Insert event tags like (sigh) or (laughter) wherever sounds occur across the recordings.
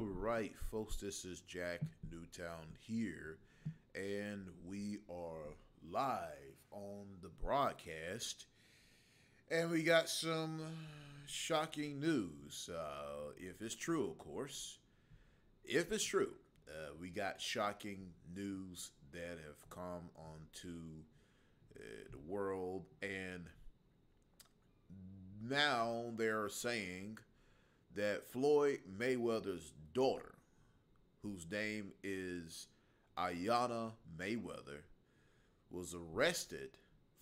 All right, folks, this is Jack Newtown here, and we are live on the broadcast. And we got some shocking news, uh, if it's true, of course. If it's true, uh, we got shocking news that have come onto uh, the world, and now they're saying that Floyd Mayweather's daughter, whose name is Iyanna Mayweather, was arrested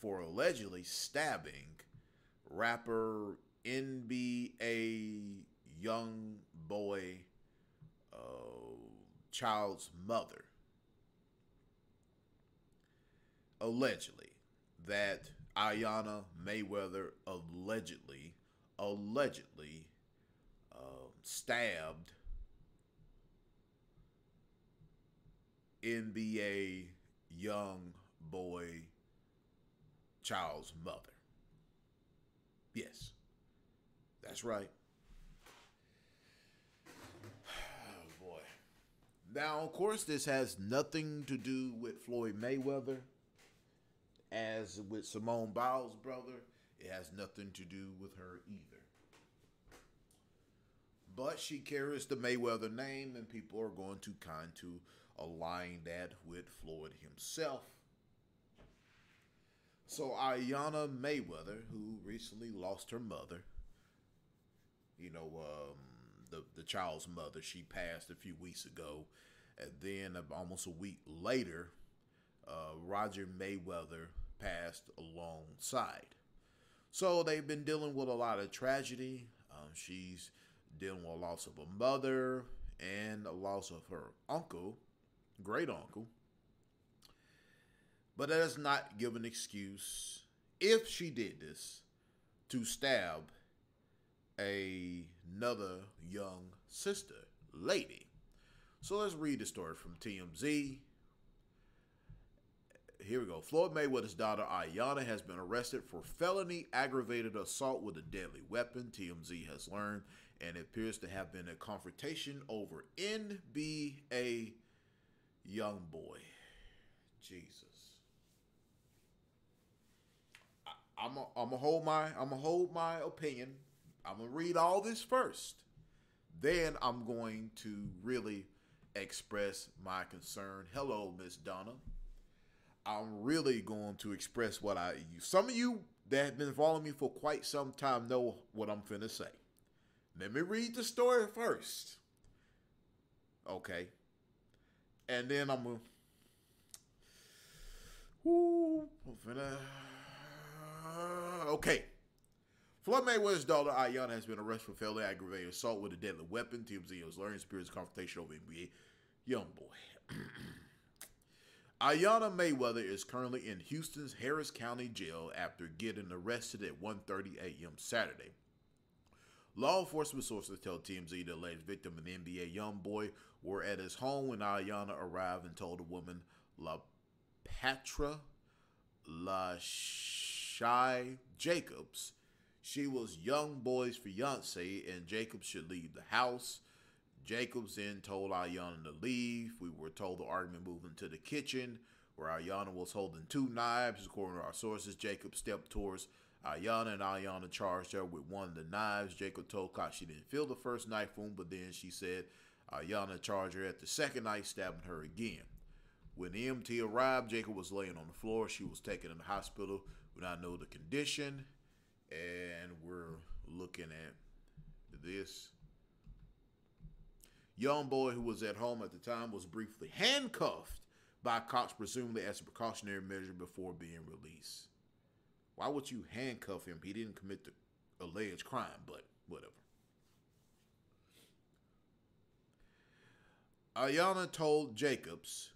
for allegedly stabbing rapper NBA young boy uh, child's mother. Allegedly, that Iyanna Mayweather allegedly, allegedly stabbed NBA young boy child's mother. Yes, that's right. Oh boy. Now, of course, this has nothing to do with Floyd Mayweather. As with Simone Biles' brother, it has nothing to do with her either. But she carries the Mayweather name, and people are going to kind to align that with Floyd himself. So Iyanna Mayweather, who recently lost her mother, you know, um, the the child's mother, she passed a few weeks ago, and then almost a week later, uh, Roger Mayweather passed alongside. So they've been dealing with a lot of tragedy. Um, she's dealing with a loss of a mother and a loss of her uncle, great uncle. But that does not give an excuse, if she did this, to stab a, another young sister, lady. So let's read the story from TMZ here we go. Floyd Mayweather's daughter Iyanna has been arrested for felony aggravated assault with a deadly weapon. TMZ has learned, and it appears to have been a confrontation over NBA young boy. Jesus. I'm gonna hold my I'm gonna hold my opinion. I'm gonna read all this first. Then I'm going to really express my concern. Hello, Miss Donna. I'm really going to express what I. Some of you that have been following me for quite some time know what I'm finna say. Let me read the story first. Okay. And then I'm I'm finna. Okay. Floyd Mayweather's daughter Iyanna has been arrested for felony aggravated assault with a deadly weapon. TMZ is learning Spears confrontation over NBA young boy. (clears throat) Iyanna Mayweather is currently in Houston's Harris County Jail after getting arrested at 1:30 a.m. Saturday. Law enforcement sources tell TMZ the alleged victim, an NBA young boy, were at his home when Iyanna arrived and told the woman La Patra Jacobs she was young boy's fiance and Jacobs should leave the house. Jacobs then told Iyanna to leave. We were told the argument moved into the kitchen, where Iyanna was holding two knives. According to our sources, Jacob stepped towards Iyanna, and Iyanna charged her with one of the knives. Jacob told Cox she didn't feel the first knife wound, but then she said Iyanna charged her at the second knife, stabbing her again. When the EMT arrived, Jacob was laying on the floor. She was taken to the hospital. We now know the condition, and we're looking at this Young boy who was at home at the time was briefly handcuffed by cops, presumably as a precautionary measure before being released. Why would you handcuff him? He didn't commit the alleged crime, but whatever. Iyanna told Jacobs,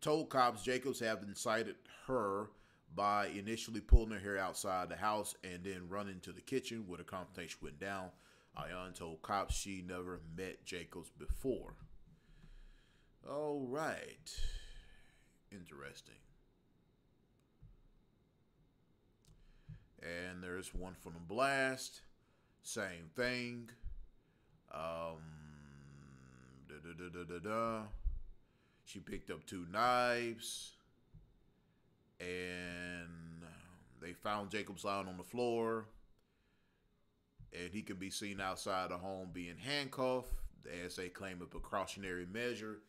told cops Jacobs had incited her by initially pulling her hair outside the house and then running to the kitchen where the confrontation went down. Ayan told cops she never met Jacobs before. All right. Interesting. And there's one from the blast. Same thing. Um, da, da, da, da, da. She picked up two knives, and they found Jacobs lying on the floor, and he can be seen outside the home being handcuffed. As they claim a precautionary measure,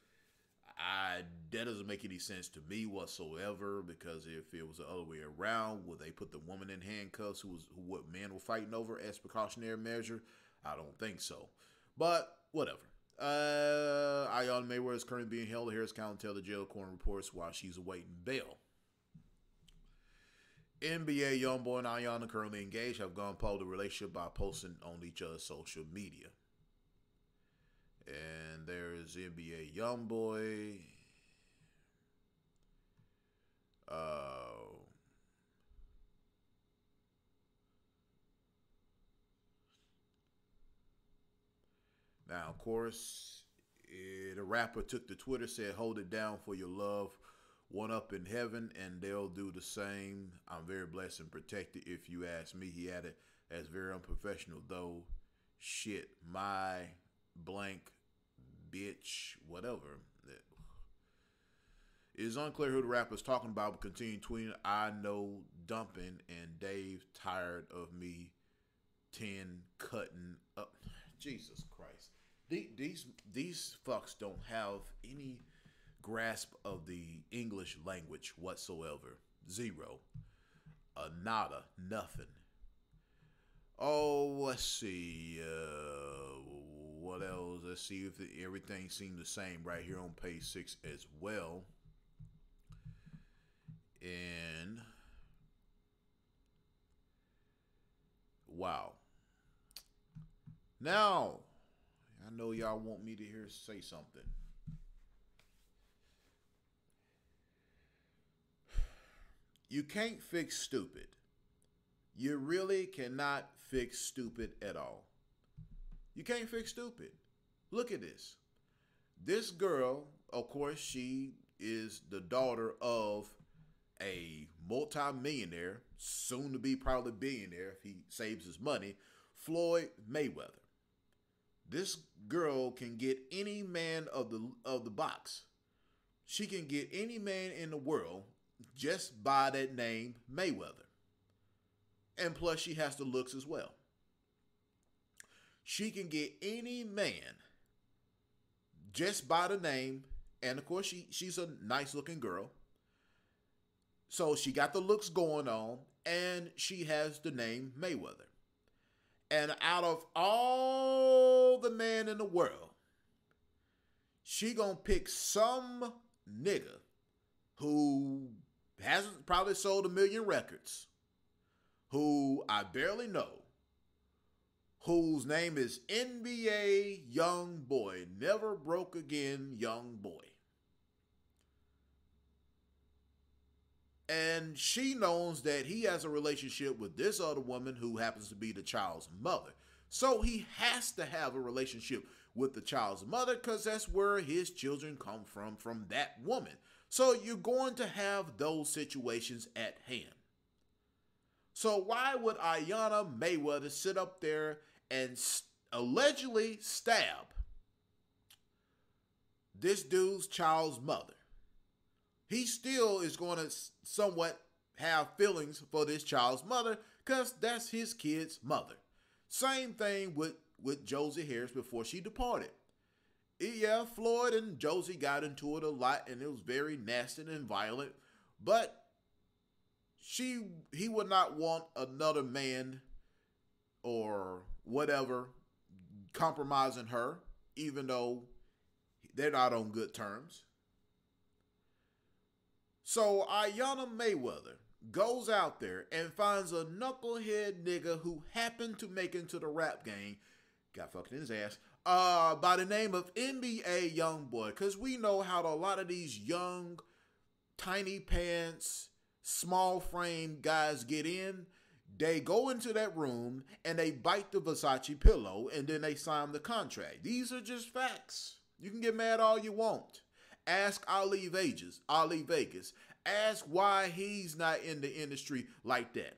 I that doesn't make any sense to me whatsoever. Because if it was the other way around, would they put the woman in handcuffs who was who what men were fighting over as precautionary measure? I don't think so. But whatever. Uh, Iyanla Mayweather is currently being held at Harris County until the jail court reports while she's awaiting bail. NBA YoungBoy and Iyanla currently engaged have gone public relationship by posting on each other's social media. And there's NBA YoungBoy. Uh, now, of course, eh, the rapper took to Twitter, said, Hold it down for your love. One up in heaven, and they'll do the same. I'm very blessed and protected, if you ask me. He added, As very unprofessional, though. Shit, my blank bitch, whatever. It is unclear who the rapper is talking about, but continue tweeting, I know dumping and Dave tired of me 10 cutting up. Jesus Christ. These these fucks don't have any grasp of the English language whatsoever. Zero. A nada. Nothing. Oh, let's see. Uh, what else? Let's see if everything seemed the same right here on page six as well. And wow. Now, I know y'all want me to hear say something. You can't fix stupid. You really cannot fix stupid at all. You can't fix stupid. Look at this. This girl, of course, she is the daughter of a multi-millionaire, soon to be probably billionaire if he saves his money, Floyd Mayweather. This girl can get any man of the of the box. She can get any man in the world just by that name Mayweather. And plus she has the looks as well. She can get any man just by the name, and of course she she's a nice looking girl. So she got the looks going on, and she has the name Mayweather. And out of all the men in the world, she gonna pick some nigga who hasn't probably sold a million records, who I barely know, whose name is NBA Young Boy, never broke again, Young Boy. And she knows that he has a relationship with this other woman who happens to be the child's mother. So he has to have a relationship with the child's mother because that's where his children come from, from that woman. So you're going to have those situations at hand. So why would Iyanla Mayweather sit up there and allegedly stab this dude's child's mother? he still is going to somewhat have feelings for this child's mother because that's his kid's mother. Same thing with, with Josie Harris before she departed. Yeah, Floyd and Josie got into it a lot and it was very nasty and violent, but she he would not want another man or whatever compromising her, even though they're not on good terms. So Iyanla Mayweather goes out there and finds a knucklehead nigga who happened to make into the rap game, got fucked in his ass, uh, by the name of NBA YoungBoy. Because we know how a lot of these young, tiny pants, small frame guys get in. They go into that room and they bite the Versace pillow and then they sign the contract. These are just facts. You can get mad all you want. Ask Ali Vegas. Ali Vegas. Ask why he's not in the industry like that.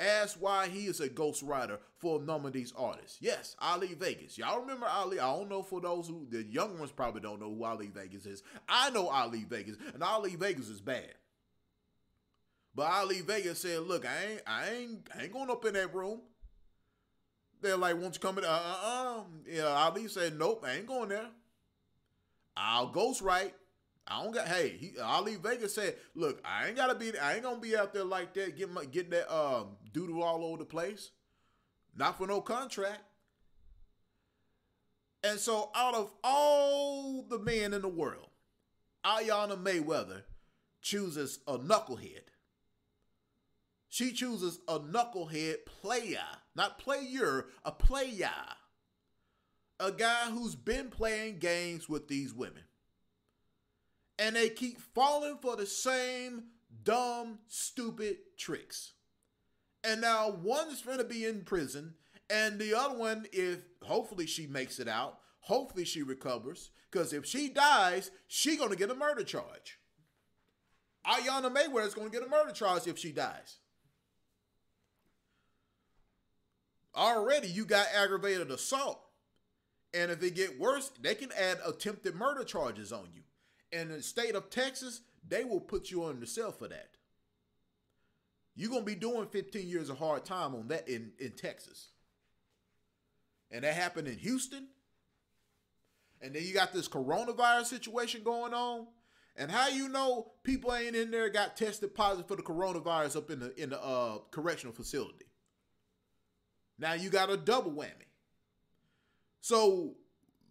Ask why he is a ghostwriter for a number of these artists. Yes, Ali Vegas. Y'all remember Ali? I don't know for those who the young ones probably don't know who Ali Vegas is. I know Ali Vegas, and Ali Vegas is bad. But Ali Vega said, "Look, I ain't, I ain't, I ain't going up in that room." They're like, "Won't you come in?" Uh, uh, uh. Yeah, Ali said, "Nope, I ain't going there. I'll ghostwrite." I don't got. Hey, he, Ali Vega said, "Look, I ain't gotta be. I ain't gonna be out there like that, getting my, getting that um doodle all over the place. Not for no contract." And so, out of all the men in the world, Iyanna Mayweather chooses a knucklehead. She chooses a knucklehead player, not player, a player. A guy who's been playing games with these women and they keep falling for the same dumb, stupid tricks. And now one's gonna be in prison, and the other one, if hopefully she makes it out, hopefully she recovers, because if she dies, she gonna get a murder charge. Iyanna Mayweather is gonna get a murder charge if she dies. Already, you got aggravated assault, and if it get worse, they can add attempted murder charges on you in the state of Texas, they will put you on the cell for that. You're gonna be doing 15 years of hard time on that in, in Texas. And that happened in Houston. And then you got this coronavirus situation going on. And how you know people ain't in there got tested positive for the coronavirus up in the in the uh, correctional facility. Now you got a double whammy. So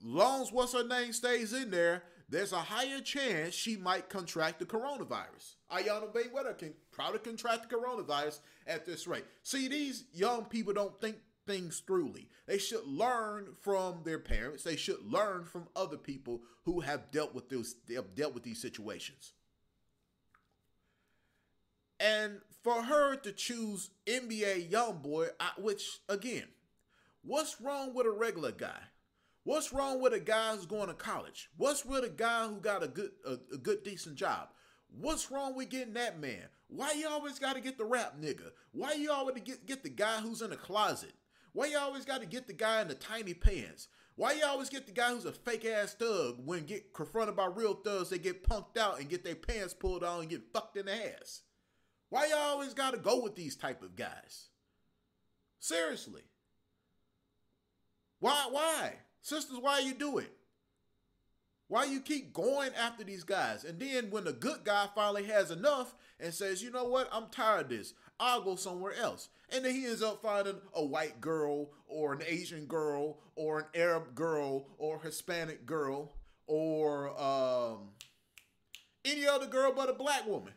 long as what's her name stays in there, there's a higher chance she might contract the coronavirus. Iyanna Mayweather can probably contract the coronavirus at this rate. See, these young people don't think things throughly. They should learn from their parents. They should learn from other people who have dealt with those have dealt with these situations. And for her to choose NBA YoungBoy, which again, what's wrong with a regular guy? What's wrong with a guy who's going to college? What's with a guy who got a good a, a good decent job? What's wrong with getting that man? Why you always got to get the rap nigga? Why you always get get the guy who's in the closet? Why you always got to get the guy in the tiny pants? Why you always get the guy who's a fake ass thug when get confronted by real thugs, they get punked out and get their pants pulled on and get fucked in the ass? Why y'all always got to go with these type of guys? Seriously. Why why? Sisters, why you do it? Why you keep going after these guys? And then when the good guy finally has enough and says, you know what, I'm tired of this. I'll go somewhere else. And then he ends up finding a white girl or an Asian girl or an Arab girl or Hispanic girl or um, any other girl but a black woman.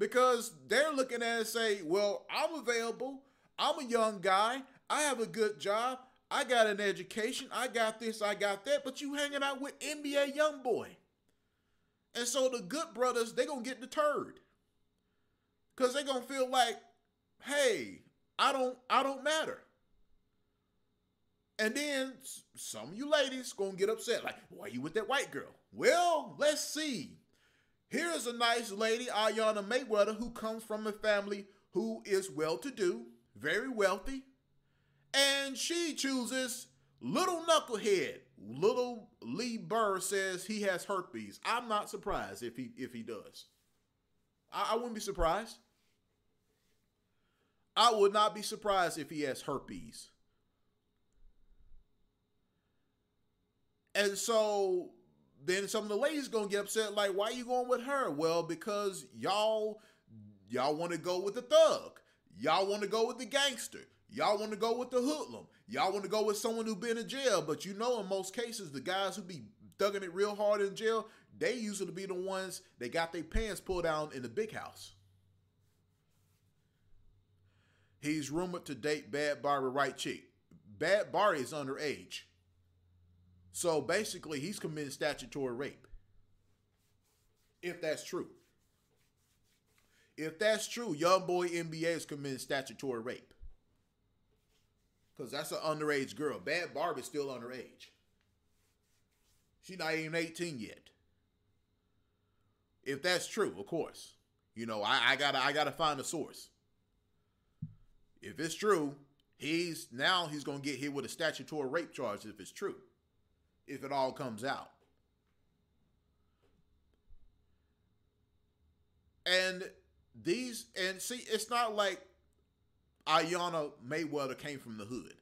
Because they're looking at it and say, well, I'm available. I'm a young guy. I have a good job. I got an education. I got this. I got that. But you hanging out with NBA young boy. And so the good brothers, they going to get deterred. Because they going to feel like, hey, I don't, I don't matter. And then some of you ladies going to get upset. Like, why you with that white girl? Well, let's see. Here's a nice lady, Iyanna Mayweather, who comes from a family who is well-to-do, very wealthy, and she chooses Little Knucklehead. Little Lee Burr says he has herpes. I'm not surprised if he if he does. I, I wouldn't be surprised. I would not be surprised if he has herpes. And so then some of the ladies gonna get upset, like, why you going with her? Well, because y'all y'all want to go with the thug. Y'all want to go with the gangster. Y'all want to go with the hoodlum. Y'all want to go with someone who been in jail. But you know, in most cases, the guys who be thugging it real hard in jail, they usually be the ones that got their pants pulled down in the big house. He's rumored to date Bad Bhabie right chick. Bad Bhabie is underage. So basically, he's committing statutory rape. If that's true. If that's true, young boy NBA is committing statutory rape. Because that's an underage girl. Bad Barb is still underage. She's not even 18 yet. If that's true, of course. You know, I, I gotta I gotta find a source. If it's true, he's now he's gonna get hit with a statutory rape charge if it's true. If it all comes out. And these and see, it's not like Iyanna Mayweather came from the hood.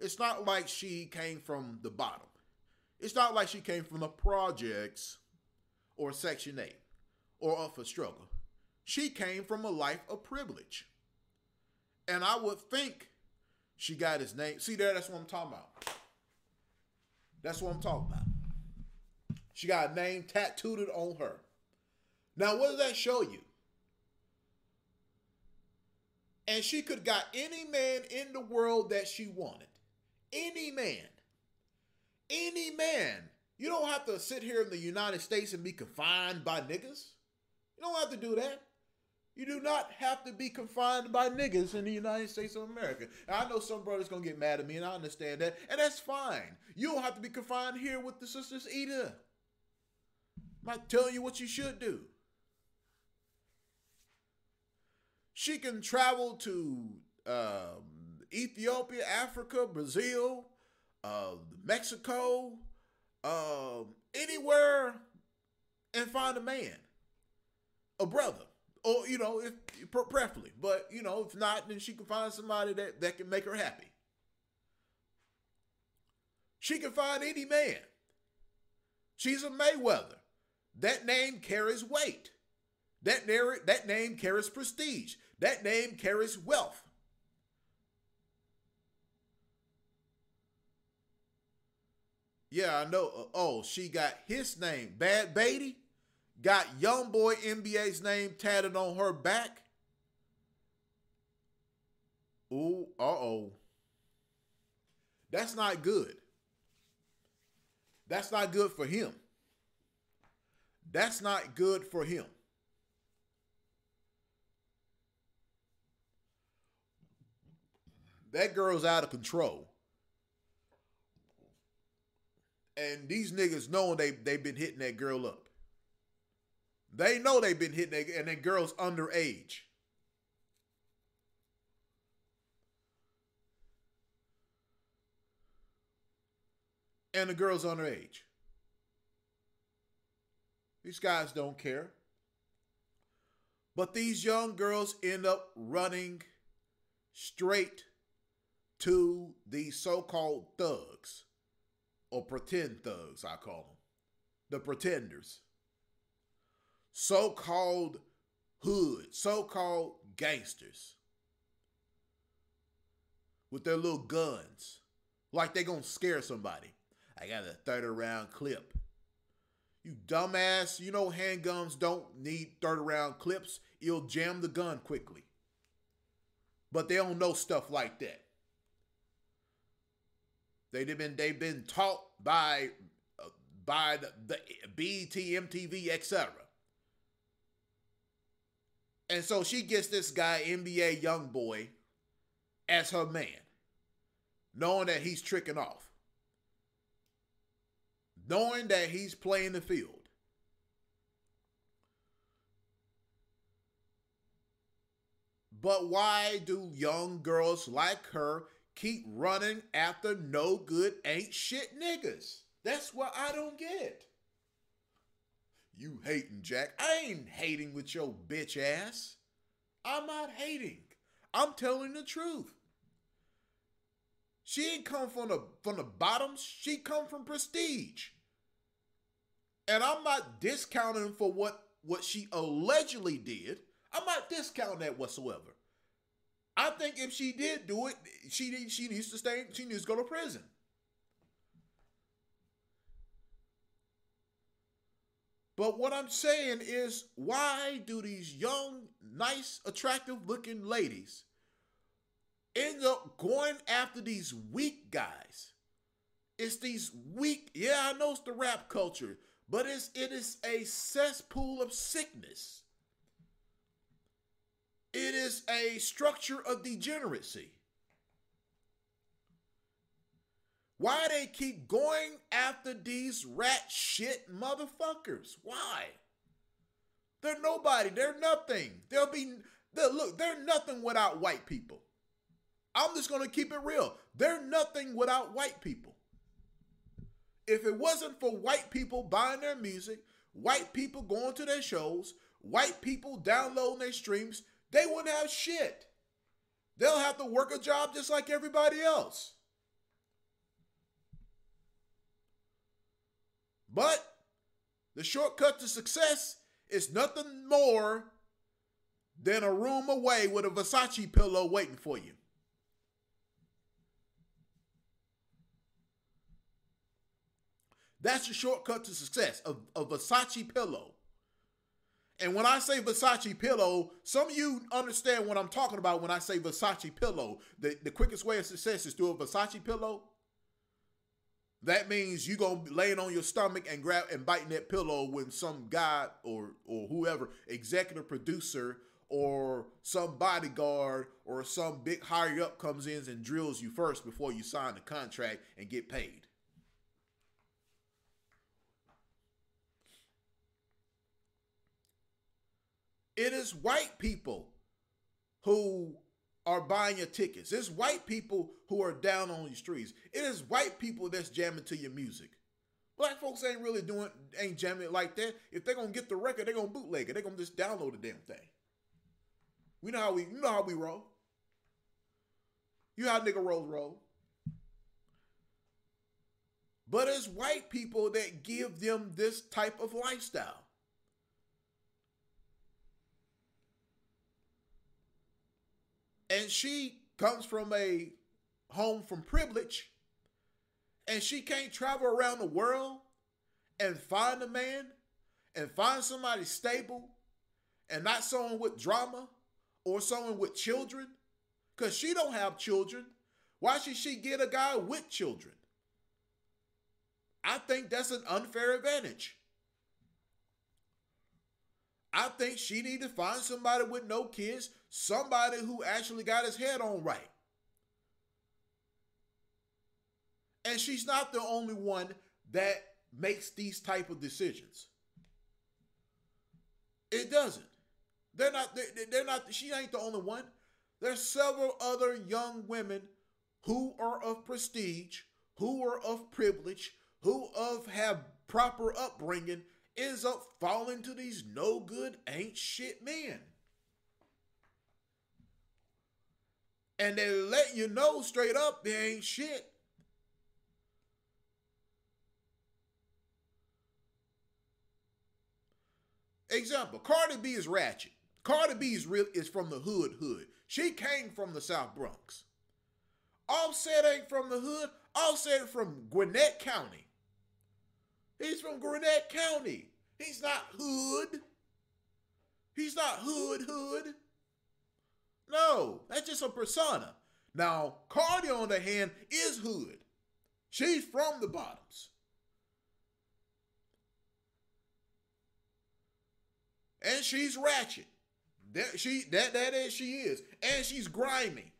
It's not like she came from the bottom. It's not like she came from the projects or Section 8 or up for struggle. She came from a life of privilege. And I would think she got his name. See there, that's what I'm talking about. That's what I'm talking about. She got a name tattooed on her. Now, what does that show you? And she could got any man in the world that she wanted. Any man. Any man. You don't have to sit here in the United States and be confined by niggas. You don't have to do that. You do not have to be confined by niggas in the United States of America. I know some brothers gonna get mad at me, and I understand that, and that's fine. You don't have to be confined here with the sisters either. I'm not telling you what you should do. She can travel to um, Ethiopia, Africa, Brazil, uh, Mexico, uh, anywhere, and find a man, a brother, or you know, if preferably. But you know, if not, then she can find somebody that that can make her happy. She can find any man. She's a Mayweather. That name carries weight. That, narr- that name carries prestige. That name carries wealth. Yeah, I know. Uh, oh, she got his name. Bad Bhabie got Young Boy NBA's name tatted on her back. Ooh, uh oh. That's not good. That's not good for him. That's not good for him. That girl's out of control. And these niggas know they they've been hitting that girl up. They know they've been hitting and that girl's underage. And the girl's underage. These guys don't care. But these young girls end up running straight to these so-called thugs or pretend thugs, I call them. The pretenders. So-called hood, so-called gangsters with their little guns like they gonna scare somebody. I got a 30 round clip. You dumbass, you know handguns don't need 30 round clips. It'll jam the gun quickly. But they don't know stuff like that. They've been they've been taught by uh, by the, the BET, MTV, etc. And so she gets this guy, NBA young boy, as her man, knowing that he's tricking off, knowing that he's playing the field. But why do young girls like her keep running after no good ain't shit niggas. That's what I don't get. You hating, Jack. I ain't hating with your bitch ass. I'm not hating. I'm telling the truth. She ain't come from the from the bottoms. She come from prestige. And I'm not discounting for what what she allegedly did. I'm not discounting that whatsoever. I think if she did do it, she she needs to stay. She needs to go to prison. But what I'm saying is, why do these young, nice, attractive looking ladies end up going after these weak guys? It's these weak, yeah, I know it's the rap culture, but it's it is a cesspool of sickness. It is a structure of degeneracy. Why they keep going after these rat shit motherfuckers? Why? They're nobody. They're nothing. They'll be they'll, look. They're nothing without white people. I'm just to keep it real. They're nothing without white people. If it wasn't for white people buying their music, white people going to their shows, white people downloading their streams, they wouldn't have shit. They'll have to work a job just like everybody else. But the shortcut to success is nothing more than a room away with a Versace pillow waiting for you. That's the shortcut to success, a, a Versace pillow. And when I say Versace pillow, some of you understand what I'm talking about when I say Versace pillow. The, the quickest way of success is through a Versace pillow. That means you gonna be laying on your stomach and grab and biting that pillow when some guy or or whoever, executive producer or some bodyguard or some big higher up comes in and drills you first before you sign the contract and get paid. It is white people who are buying your tickets. It's white people who are down on your streets. It is white people that's jamming to your music. Black folks ain't really doing, ain't jamming like that. If they're gonna get the record, they're gonna bootleg it. They're gonna just download the damn thing. We know how we, you know how we roll. You know how nigga rolls roll. But it's white people that give them this type of lifestyle. And she comes from a home from privilege. And she can't travel around the world and find a man and find somebody stable and not someone with drama or someone with children. Because she don't have children. Why should she get a guy with children? I think that's an unfair advantage. I think she need to find somebody with no kids, somebody who actually got his head on right. And she's not the only one that makes these type of decisions. It doesn't. They're not. They're not. She ain't the only one. There's several other young women who are of prestige, who are of privilege, who of have proper upbringing ends up falling to these no good, ain't shit men. And they let you know straight up they ain't shit. Example, Cardi B is ratchet. Cardi B is real is from the hood hood. She came from the South Bronx. Offset ain't from the hood. Offset from Gwinnett County. He's from Gwinnett County. He's not hood. He's not hood hood. No, that's just a persona. Now, Cardi, on the hand, is hood. She's from the bottoms. And she's ratchet. That she that that is she is. And she's grimy.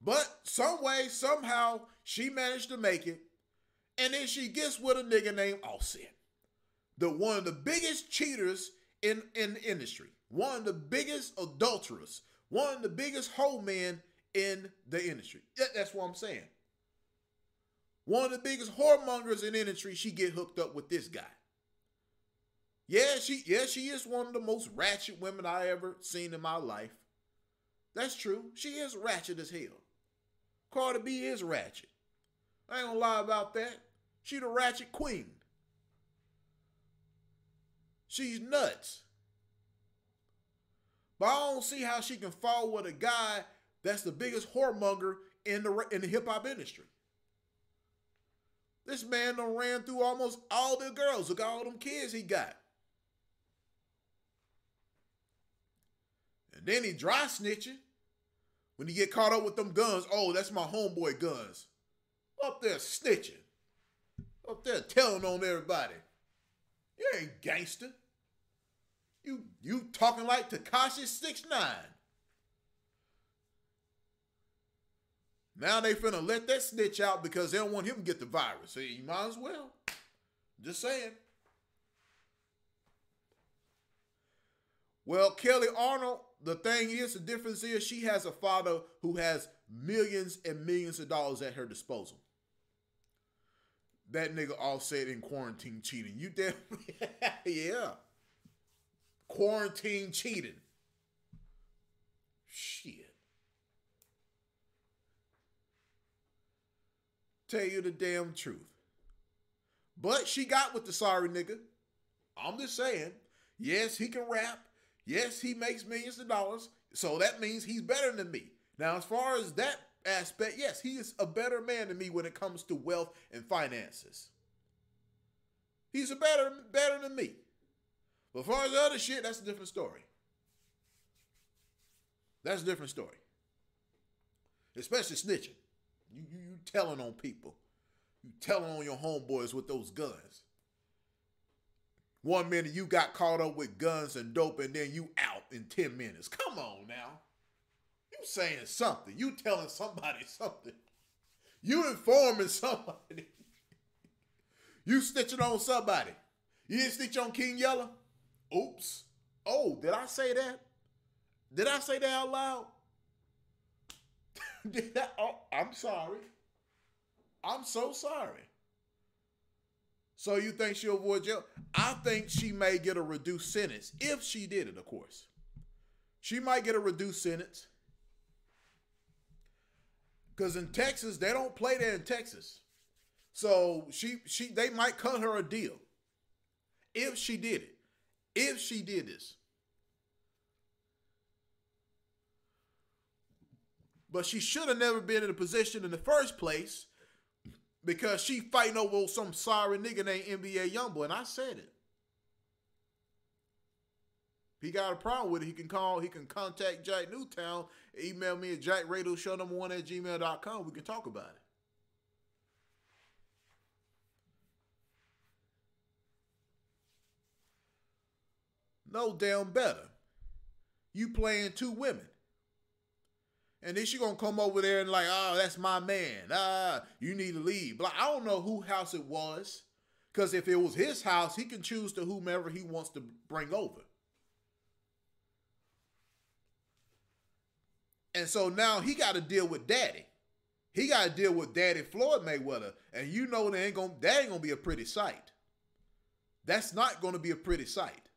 But some way, somehow, she managed to make it. And then she gets with a nigga named Offset. The one of the biggest cheaters in, in the industry. One of the biggest adulterers. One of the biggest hoe men in the industry. That's what I'm saying. One of the biggest whoremongers in industry, she get hooked up with this guy. Yeah, she yeah, she is one of the most ratchet women I ever seen in my life. That's true. She is ratchet as hell. Cardi B is ratchet. I ain't gonna lie about that. She the ratchet queen. She's nuts. But I don't see how she can fall with a guy that's the biggest whoremonger in the in the hip hop industry. This man done ran through almost all the girls. Look at all them kids he got. And then he dry snitching. When he get caught up with them guns, oh, that's my homeboy guns. Up there snitching. Up there telling on everybody. You ain't gangster. You you talking like Tekashi Six Nine. Now they finna let that snitch out because they don't want him to get the virus. So you might as well. Just saying. Well, Kelly Arnold the thing is, the difference is she has a father who has millions and millions of dollars at her disposal. That nigga Offset in quarantine cheating. You damn (laughs) yeah. Quarantine cheating. Shit. Tell you the damn truth. But she got with the sorry nigga. I'm just saying. Yes, he can rap. Yes, he makes millions of dollars. So that means he's better than me. Now, as far as that aspect, yes, he is a better man than me when it comes to wealth and finances. He's a better better than me. But as far as the other shit, that's a different story. That's a different story. Especially snitching. You, you, you telling on people. You telling on your homeboys with those guns. One minute you got caught up with guns and dope, and then you out in 10 minutes. Come on now. Saying something. You telling somebody (laughs) something. You informing somebody. (laughs) you stitching on somebody. You didn't stitch on King Yella? Oops. Oh, did I say that? Did I say that out loud? (laughs) did I? Oh, I'm sorry. I'm so sorry. So you think she'll avoid jail? I think she may get a reduced sentence if she did it, of course. She might get a reduced sentence. Because in Texas, they don't play there in Texas. So she she they might cut her a deal. If she did it. If she did this. But she should have never been in a position in the first place because she fighting over some sorry nigga named NBA Youngboy, and I said it. He got a problem with it, he can call, he can contact Jack Newtown, email me at jackradio number one at gmail.com. We can talk about it. No damn better. You playing two women. And then she gonna come over there and like, oh, that's my man. Ah, you need to leave. But I don't know who house it was. Because if it was his house, he can choose to whomever he wants to bring over. And so now he got to deal with daddy. He got to deal with daddy Floyd Mayweather. And you know that ain't gonna that ain't gonna be a pretty sight. That's not gonna be a pretty sight.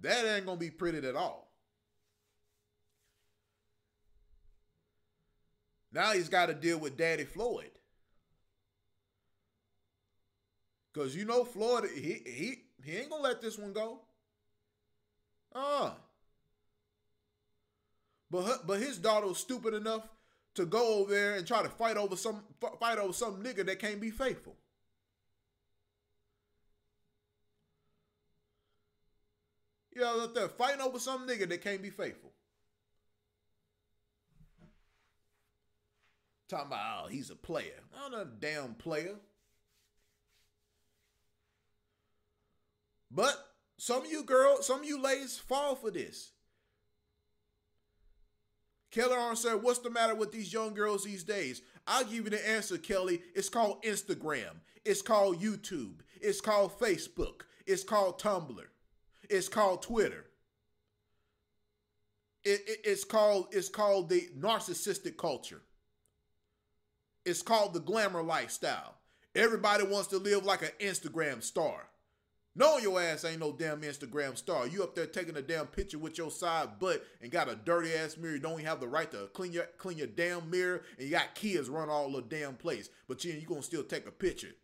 That ain't gonna be pretty at all. Now he's got to deal with Daddy Floyd. Cause you know Floyd, he he he ain't gonna let this one go. Uh. But but his daughter was stupid enough to go over there and try to fight over some fight over some nigga that can't be faithful. You know, up there fighting over some nigga that can't be faithful. Talking about, oh, he's a player. I'm not a damn player. But some of you girls, some of you ladies fall for this. Kelly Arn said, What's the matter with these young girls these days? I'll give you the answer, Kelly. It's called Instagram. It's called YouTube. It's called Facebook. It's called Tumblr. It's called Twitter. It, it, it's called it's called the narcissistic culture. It's called the glamour lifestyle. Everybody wants to live like an Instagram star. No, your ass ain't no damn Instagram star. You up there taking a damn picture with your side butt and got a dirty ass mirror. You don't even have the right to clean your clean your damn mirror, and you got kids run all the damn place. But you you gonna still take a picture.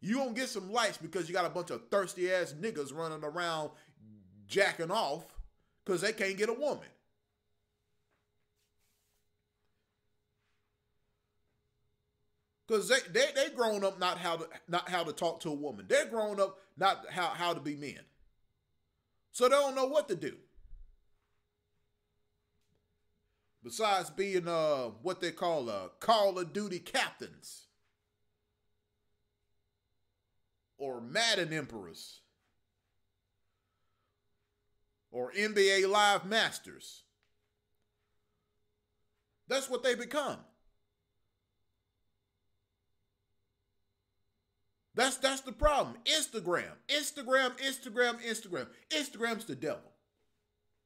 You gonna get some likes because you got a bunch of thirsty ass niggas running around jacking off because they can't get a woman. Because they, they they grown up not how to not how to talk to a woman. They're grown up not how, how to be men. So they don't know what to do. Besides being uh what they call uh Call of Duty captains. Or Madden Emperors or NBA Live Masters. That's what they become. That's that's the problem. Instagram, Instagram, Instagram, Instagram. Instagram's the devil.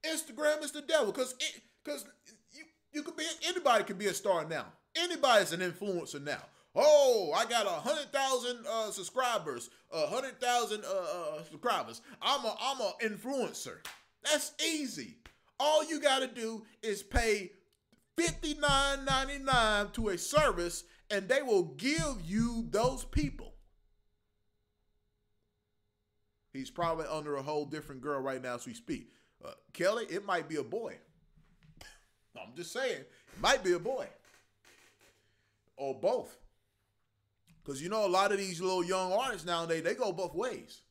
Instagram is the devil because because you you could be anybody can be a star now. Anybody's an influencer now. Oh, I got a hundred thousand uh, subscribers, a hundred thousand uh, uh, subscribers. I'm a I'm a influencer. That's easy. All you got to do is pay fifty nine ninety nine to a service, and they will give you those people. He's probably under a whole different girl right now as we speak. Uh, Kelly, it might be a boy. (laughs) I'm just saying, it might be a boy. Or both. Because you know, a lot of these little young artists nowadays, they go both ways.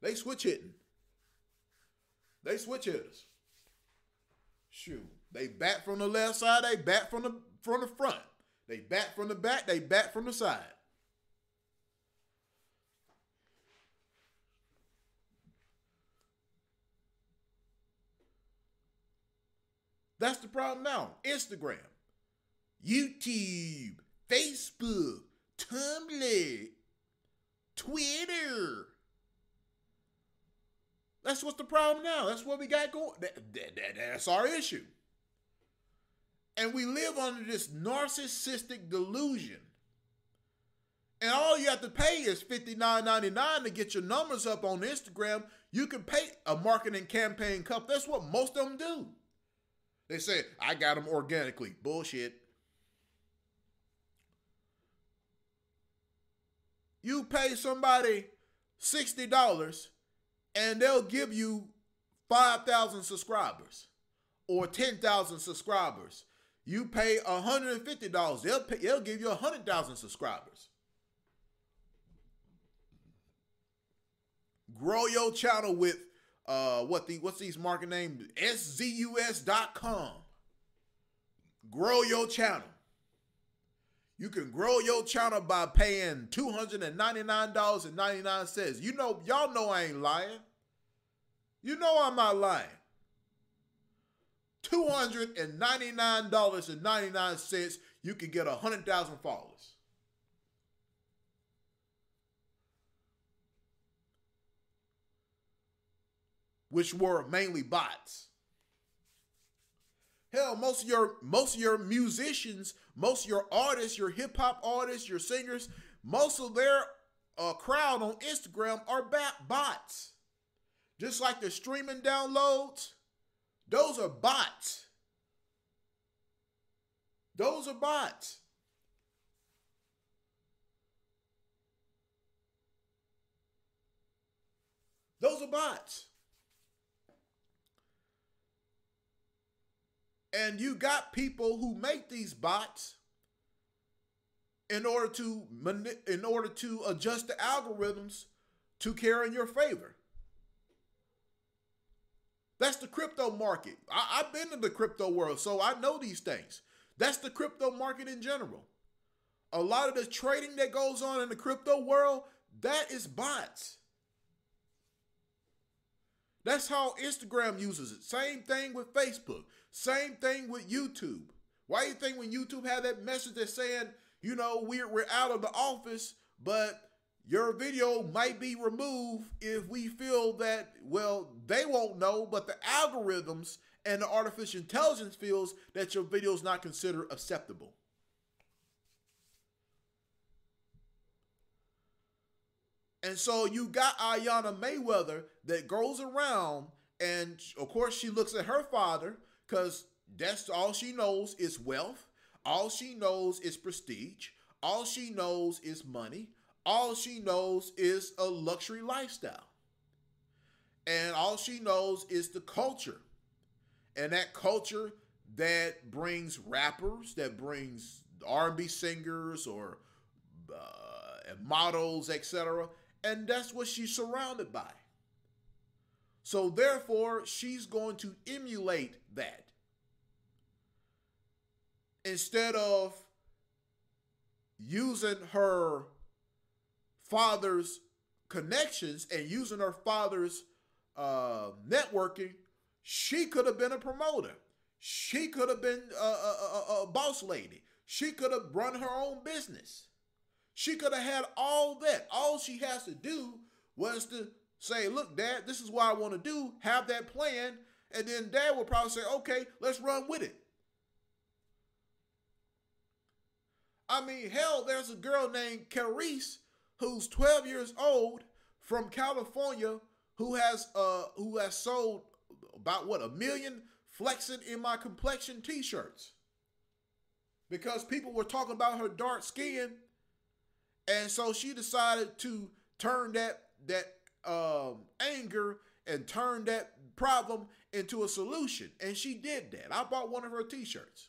They switch hitting. They switch hitters. Shoot. They bat from the left side, they bat from the from the front. They bat from the back, they bat from the side. That's the problem now. Instagram, YouTube, Facebook, Tumblr, Twitter. That's what's the problem now. That's what we got going. That, that, that, that's our issue. And we live under this narcissistic delusion. And all you have to pay is $59.99 to get your numbers up on Instagram. You can pay a marketing campaign cup. That's what most of them do. They say, I got them organically. Bullshit. You pay somebody $60 and they'll give you 5,000 subscribers or 10,000 subscribers. You pay $150, they'll, pay, they'll give you 100,000 subscribers. Grow your channel with uh, what the what's these market names? SZUS.com. Grow your channel. You can grow your channel by paying $299.99. You know, y'all know I ain't lying. You know I'm not lying. $299.99, you can get 100,000 followers. Which were mainly bots. Hell, most of your most of your musicians, most of your artists, your hip hop artists, your singers, most of their uh, crowd on Instagram are bat- bots. Just like the streaming downloads, those are bots. Those are bots. Those are bots. And you got people who make these bots in order to in order to adjust the algorithms to care in your favor. That's the crypto market. I, have been in the crypto world, so I know these things. That's the crypto market in general. A lot of the trading that goes on in the crypto world, that is bots. That's how Instagram uses it. Same thing with Facebook. Same thing with YouTube. Why do you think when YouTube had that message that's saying, you know, we're we're out of the office, but your video might be removed if we feel that, well, they won't know, but the algorithms and the artificial intelligence feels that your video is not considered acceptable. And so you got Iyanna Mayweather that goes around, and of course she looks at her father because that's all she knows is wealth. All she knows is prestige. All she knows is money. All she knows is a luxury lifestyle. And all she knows is the culture. And that culture that brings rappers, that brings R&B singers or uh, models, etc and that's what she's surrounded by. So therefore, she's going to emulate that. Instead of using her father's connections and using her father's uh, networking, she could have been a promoter. She could have been a, a, a, a boss lady. She could have run her own business. She could have had all that. All she has to do was to say, look, dad, this is what I want to do, have that plan, and then dad will probably say, okay, let's run with it. I mean, hell, there's a girl named Carice who's 12 years old from California who has uh who has sold about what a million flexing in my complexion t-shirts because people were talking about her dark skin and so she decided to turn that that um, anger and turn that problem into a solution and she did that i bought one of her t-shirts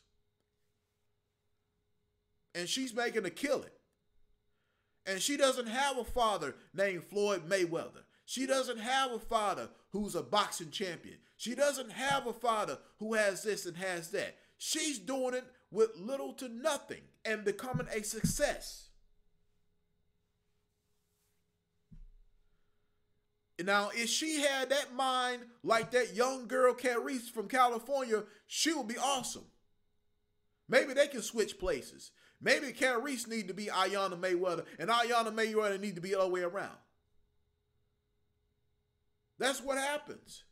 and she's making a killing and she doesn't have a father named floyd mayweather she doesn't have a father who's a boxing champion. She doesn't have a father who has this and has that. She's doing it with little to nothing and becoming a success. Now, if she had that mind like that young girl Carice from California, she would be awesome. Maybe they can switch places. Maybe Carice need to be Iyanna Mayweather, and Iyanna Mayweather need to be the other way around. That's what happens.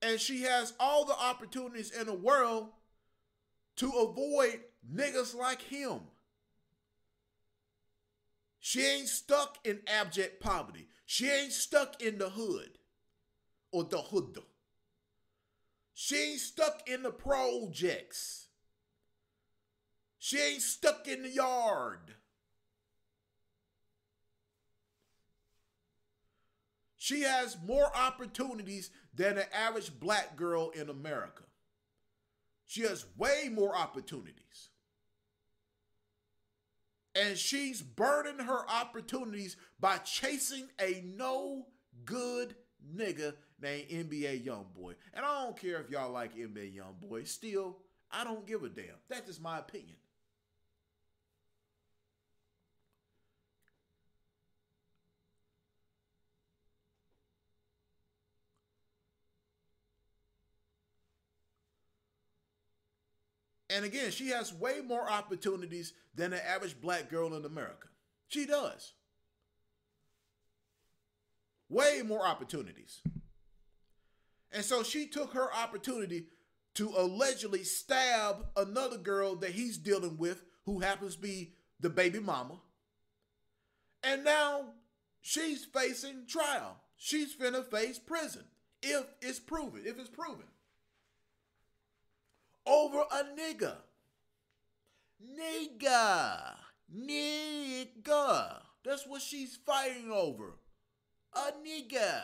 And she has all the opportunities in the world to avoid niggas like him. She ain't stuck in abject poverty. She ain't stuck in the hood or the hood. She ain't stuck in the projects. She ain't stuck in the yard. She has more opportunities than an average black girl in America. She has way more opportunities. And she's burning her opportunities by chasing a no good nigga named NBA Youngboy. And I don't care if y'all like NBA Youngboy. Still, I don't give a damn. That's just my opinion. And again, she has way more opportunities than the average black girl in America. She does. Way more opportunities. And so she took her opportunity to allegedly stab another girl that he's dealing with who happens to be the baby mama. And now she's facing trial. She's finna face prison if it's proven, if it's proven over a nigga. Nigga. Nigga. That's what she's fighting over. A nigga.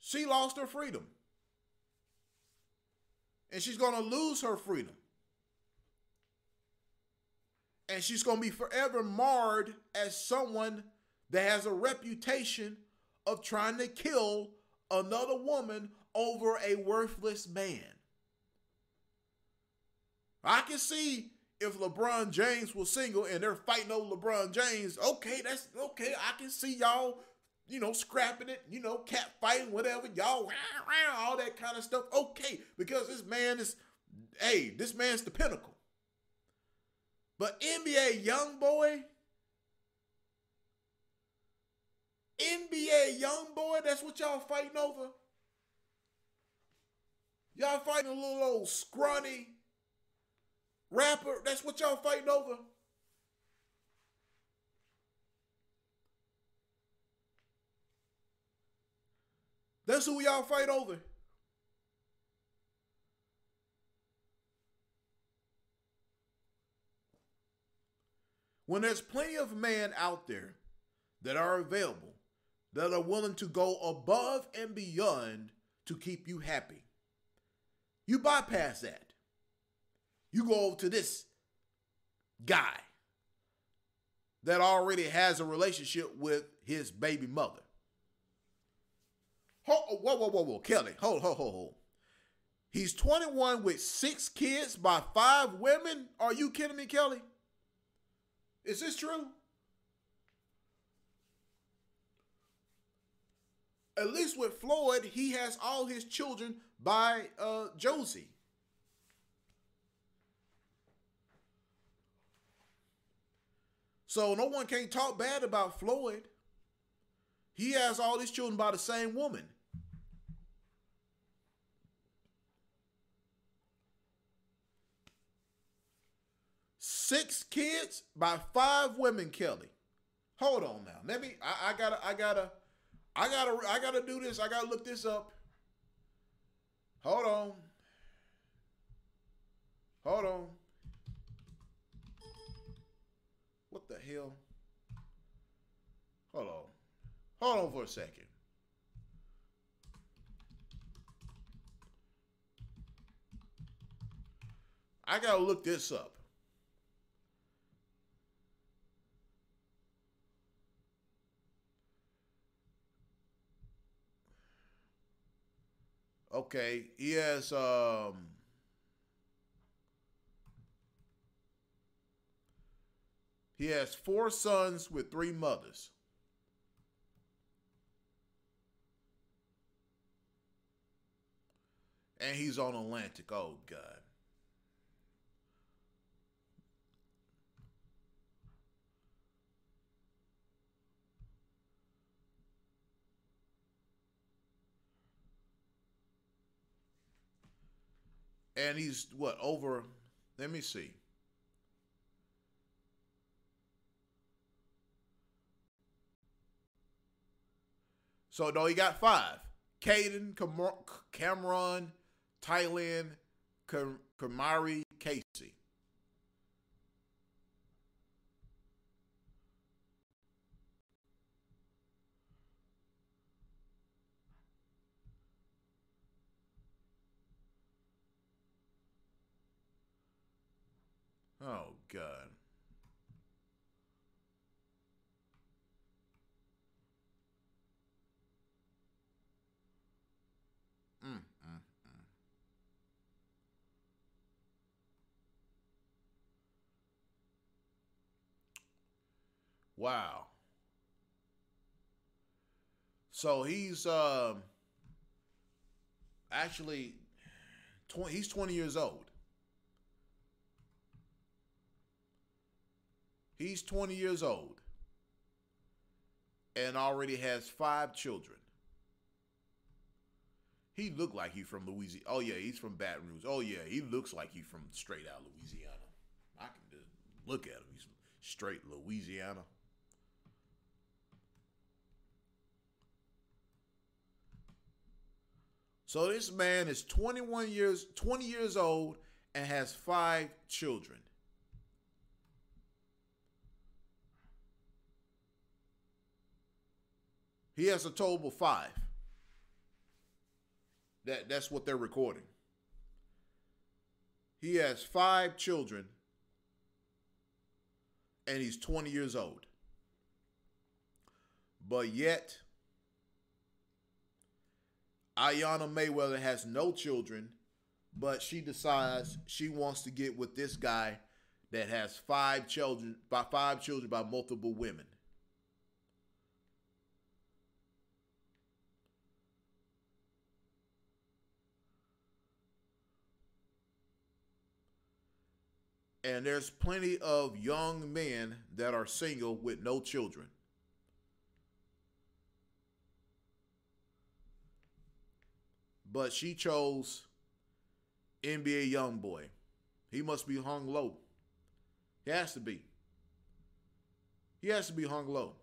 She lost her freedom. And she's going to lose her freedom and she's going to be forever marred as someone that has a reputation of trying to kill another woman over a worthless man. I can see if LeBron James was single and they're fighting over LeBron James, okay, that's okay. I can see y'all, you know, scrapping it, you know, cat fighting, whatever, y'all, all that kind of stuff. Okay, because this man is, hey, this man's the pinnacle. But NBA young boy, NBA young boy, that's what y'all fighting over. Y'all fighting a little old scrawny rapper. That's what y'all fighting over. That's who y'all fight over. When there's plenty of men out there that are available that are willing to go above and beyond to keep you happy. You bypass that. You go to this guy that already has a relationship with his baby mother. Whoa, oh, whoa, whoa, whoa, whoa, Kelly, hold, hold, hold, hold. He's 21 with six kids by five women. Are you kidding me, Kelly? Is this true? at least with Floyd, he has all his children by uh, Josie. So no one can talk bad about Floyd. He has all his children by the same woman. Six kids by five women, Kelly. Hold on now. Let me I, I gotta I gotta I gotta I gotta do this. I gotta look this up. Hold on. Hold on. What the hell? Hold on. Hold on for a second. I gotta look this up. Okay, he has um He has four sons with three mothers. And he's on Atlantic. Oh God. And he's what over let me see so no he got five Caden, Cameron, Thailand, Kamari, Casey. Oh, God. Mm, mm, mm. Wow. So he's um actually 20 he's 20 years old. He's 20 years old and already has five children. He looked like he's from Louisiana. Oh yeah, he's from Baton Rouge. Oh yeah, he looks like he's from straight out Louisiana. I can just look at him. He's straight Louisiana. So this man is 21 years 20 years old and has five children. He has a total of five. That that's what they're recording. He has five children and he's 20 years old. But yet Iyanna Mayweather has no children, but she decides she wants to get with this guy that has five children by five children by multiple women. And there's plenty of young men that are single with no children. But she chose NBA young boy. He must be hung low. He has to be. He has to be hung low.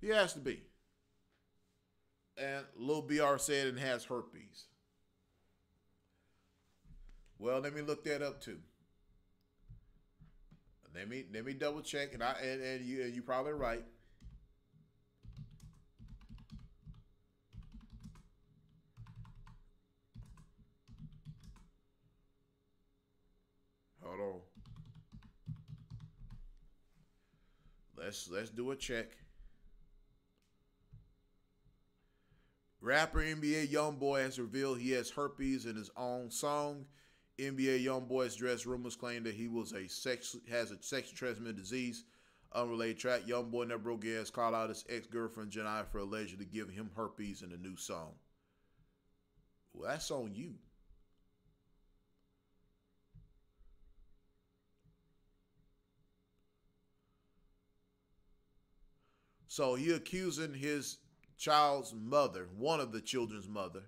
He has to be. And Lil BR said it has herpes. Well, let me look that up too. Let me let me double check, and I and, and you and you probably right. Hold on. Let's let's do a check. Rapper NBA YoungBoy has revealed he has herpes in his own song. NBA young boy's dress rumors claim that he was a sex has a sexually transmitted disease. Unrelated track. Young boy never broke gas. Called out his ex girlfriend Jennifer allegedly giving him herpes in a new song. Well, that's on you. So he accusing his child's mother, one of the children's mother,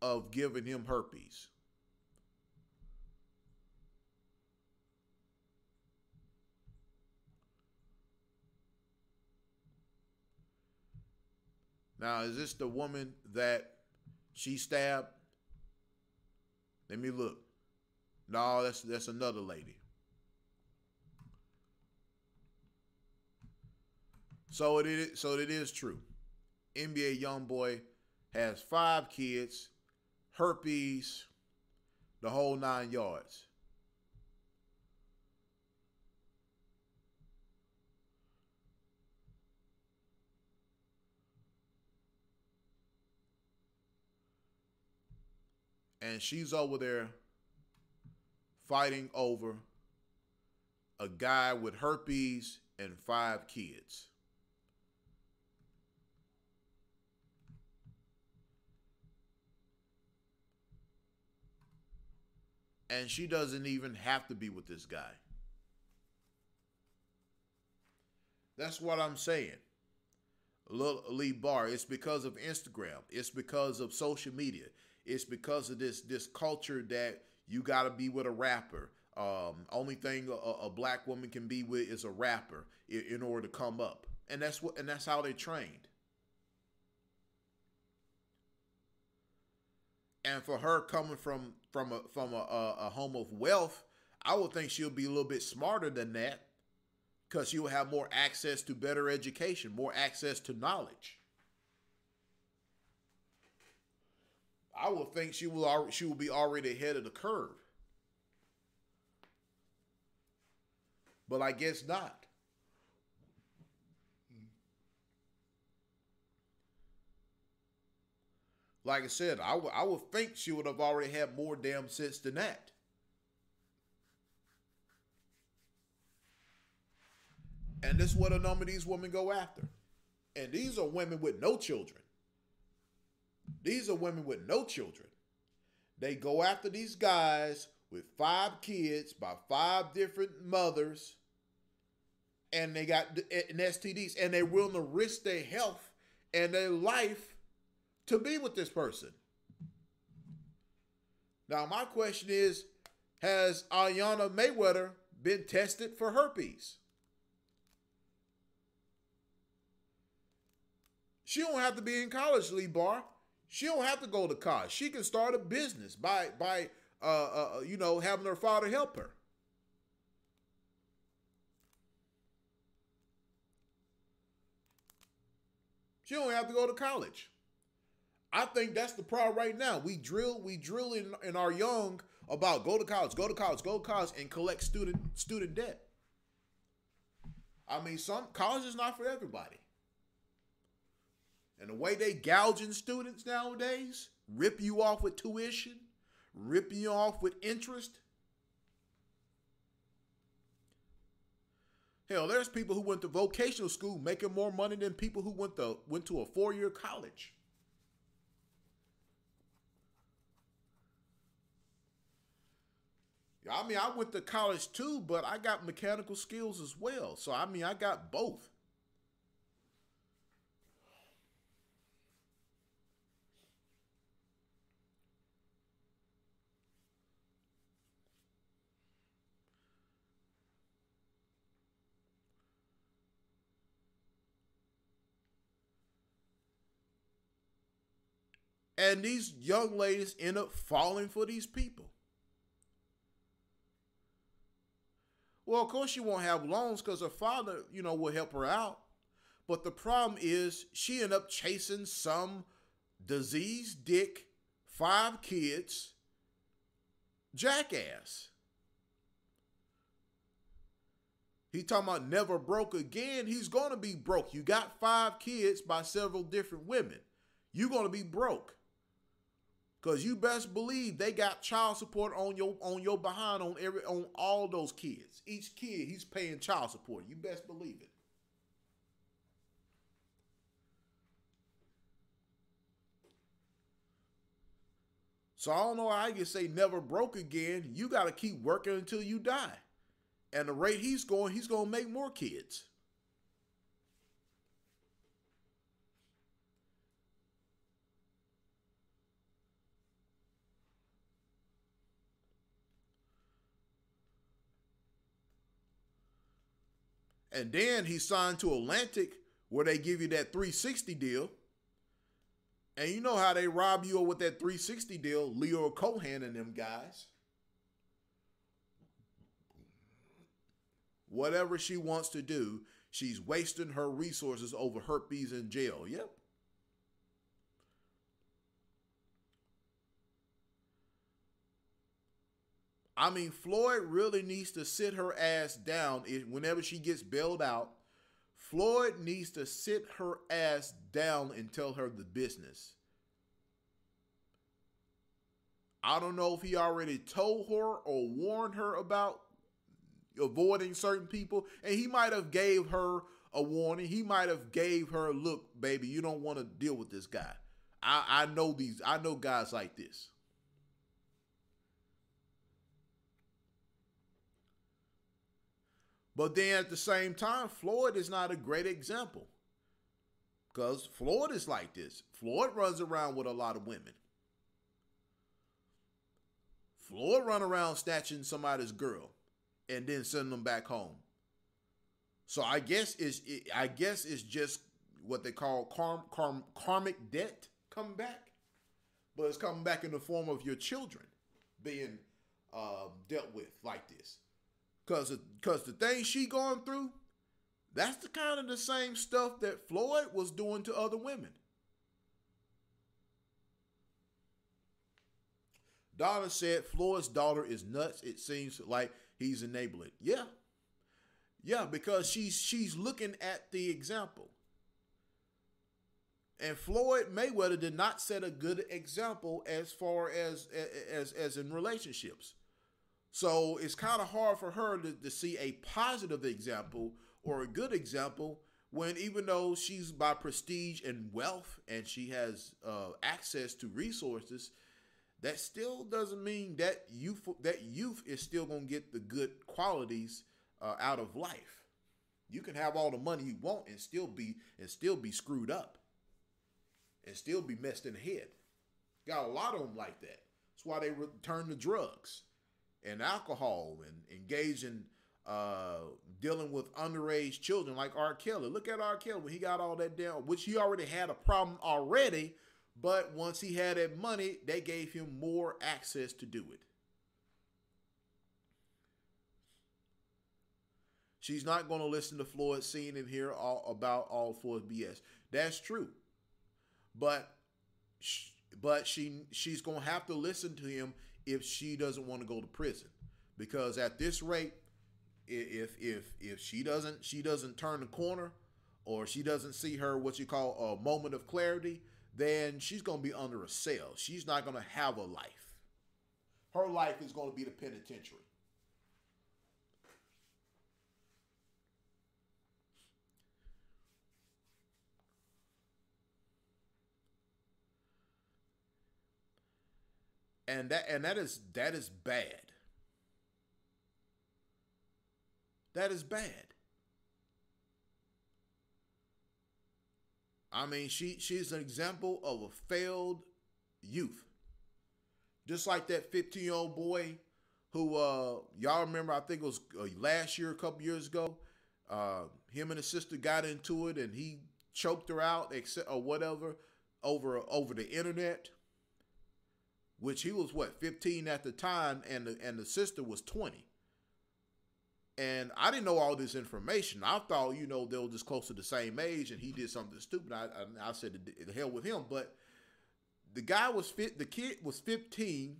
of giving him herpes. Now, is this the woman that she stabbed? Let me look. No, that's that's another lady. So it is so it is true. NBA young boy has five kids, herpes, the whole nine yards. And she's over there fighting over a guy with herpes and five kids. and she doesn't even have to be with this guy. That's what I'm saying. Lee Bar, it's because of Instagram. It's because of social media. It's because of this this culture that you got to be with a rapper. Um, only thing a, a, black woman can be with is a rapper in, in order to come up, and that's what and that's how they trained. and for her coming from from a from a, a, a home of wealth, I would think she'll be a little bit smarter than that, because she will have more access to better education, more access to knowledge. I would think she will she will be already ahead of the curve. But I guess not. Like I said, I, w- I would think she would have already had more damn sense than that. And this is what a number of these women go after. And these are women with no children. These are women with no children. They go after these guys with five kids by five different mothers, and they got an STDs, and they're willing to risk their health and their life to be with this person. Now, my question is Has Iyanna Mayweather been tested for herpes? She don't have to be in college, Lee Bar. She don't have to go to college. She can start a business by by uh, uh, uh you know having her father help her. She don't have to go to college. I think that's the problem right now. We drill, we drill in, in our young about go to college, go to college, go to college, and collect student student debt. I mean, some college is not for everybody. And the way they gouging students nowadays, rip you off with tuition, rip you off with interest. Hell, there's people who went to vocational school making more money than people who went to went to a four-year college. I mean, I went to college too, but I got mechanical skills as well. So, I mean, I got both. And these young ladies end up falling for these people. Well, of course she won't have loans because her father, you know, will help her out. But the problem is she ended up chasing some diseased dick, five kids, jackass. He talking about never broke again. He's gonna be broke. You got five kids by several different women. You're gonna be broke. Cause you best believe they got child support on your on your behind on every on all those kids. Each kid he's paying child support. You best believe it. So I don't know how you say never broke again. You got to keep working until you die. And the rate he's going, he's going to make more kids. And then he signed to Atlantic where they give you that 360 deal. And you know how they rob you with that 360 deal, Lyor Cohen and them guys. Whatever she wants to do, she's wasting her resources over herpes in jail. Yep. I mean, Floyd really needs to sit her ass down whenever she gets bailed out. Floyd needs to sit her ass down and tell her the business. I don't know if he already told her or warned her about avoiding certain people, and he might have gave her a warning. He might have gave her, "Look, baby, you don't want to deal with this guy. I, I know these. I know guys like this." But then at the same time, Floyd is not a great example. Because Floyd is like this. Floyd runs around with a lot of women. Floyd run around snatching somebody's girl and then sending them back home. So I guess it's it, I guess it's just what they call karm, karm, karmic debt come back, but it's coming back in the form of your children being uh, dealt with like this. Cause cause the thing she going through, that's the kind of the same stuff that Floyd was doing to other women. Donna said Floyd's daughter is nuts. It seems like he's enabling. Yeah. Yeah, because she's she's looking at the example. And Floyd Mayweather did not set a good example as far as as as in relationships. So it's kind of hard for her to, to see a positive example or a good example when even though she's by prestige and wealth and she has uh, access to resources, that still doesn't mean that youth that youth is still gonna get the good qualities uh, out of life. You can have all the money you want and still be and still be screwed up, and still be messed in the head. Got a lot of them like that. That's why they return to drugs and alcohol and engaging uh, dealing with underage children like R. Kelly. Look at R. Kelly when he got all that down, which he already had a problem already, but once he had that money, they gave him more access to do it. She's not going to listen to Floyd seeing and hear all about all Floyd's BS. That's true, but but she she's going to have to listen to him if she doesn't want to go to prison. Because at this rate if if if she doesn't she doesn't turn the corner or she doesn't see her what you call a moment of clarity then she's going to be under a cell. She's not going to have a life. Her life is going to be the penitentiary and that and that is that is bad. That is bad. I mean, she she's an example of a failed youth. Just like that 15 year old boy who uh y'all remember I think it was uh, last year a couple years ago uh him and his sister got into it and he choked her out except or whatever over over the internet which he was what 15 at the time and the, and the sister was 20 and I didn't know all this information. I thought, you know, they were just close to the same age, and he did something stupid. I, I, I said, the hell with him. But the guy was fit. The kid was 15,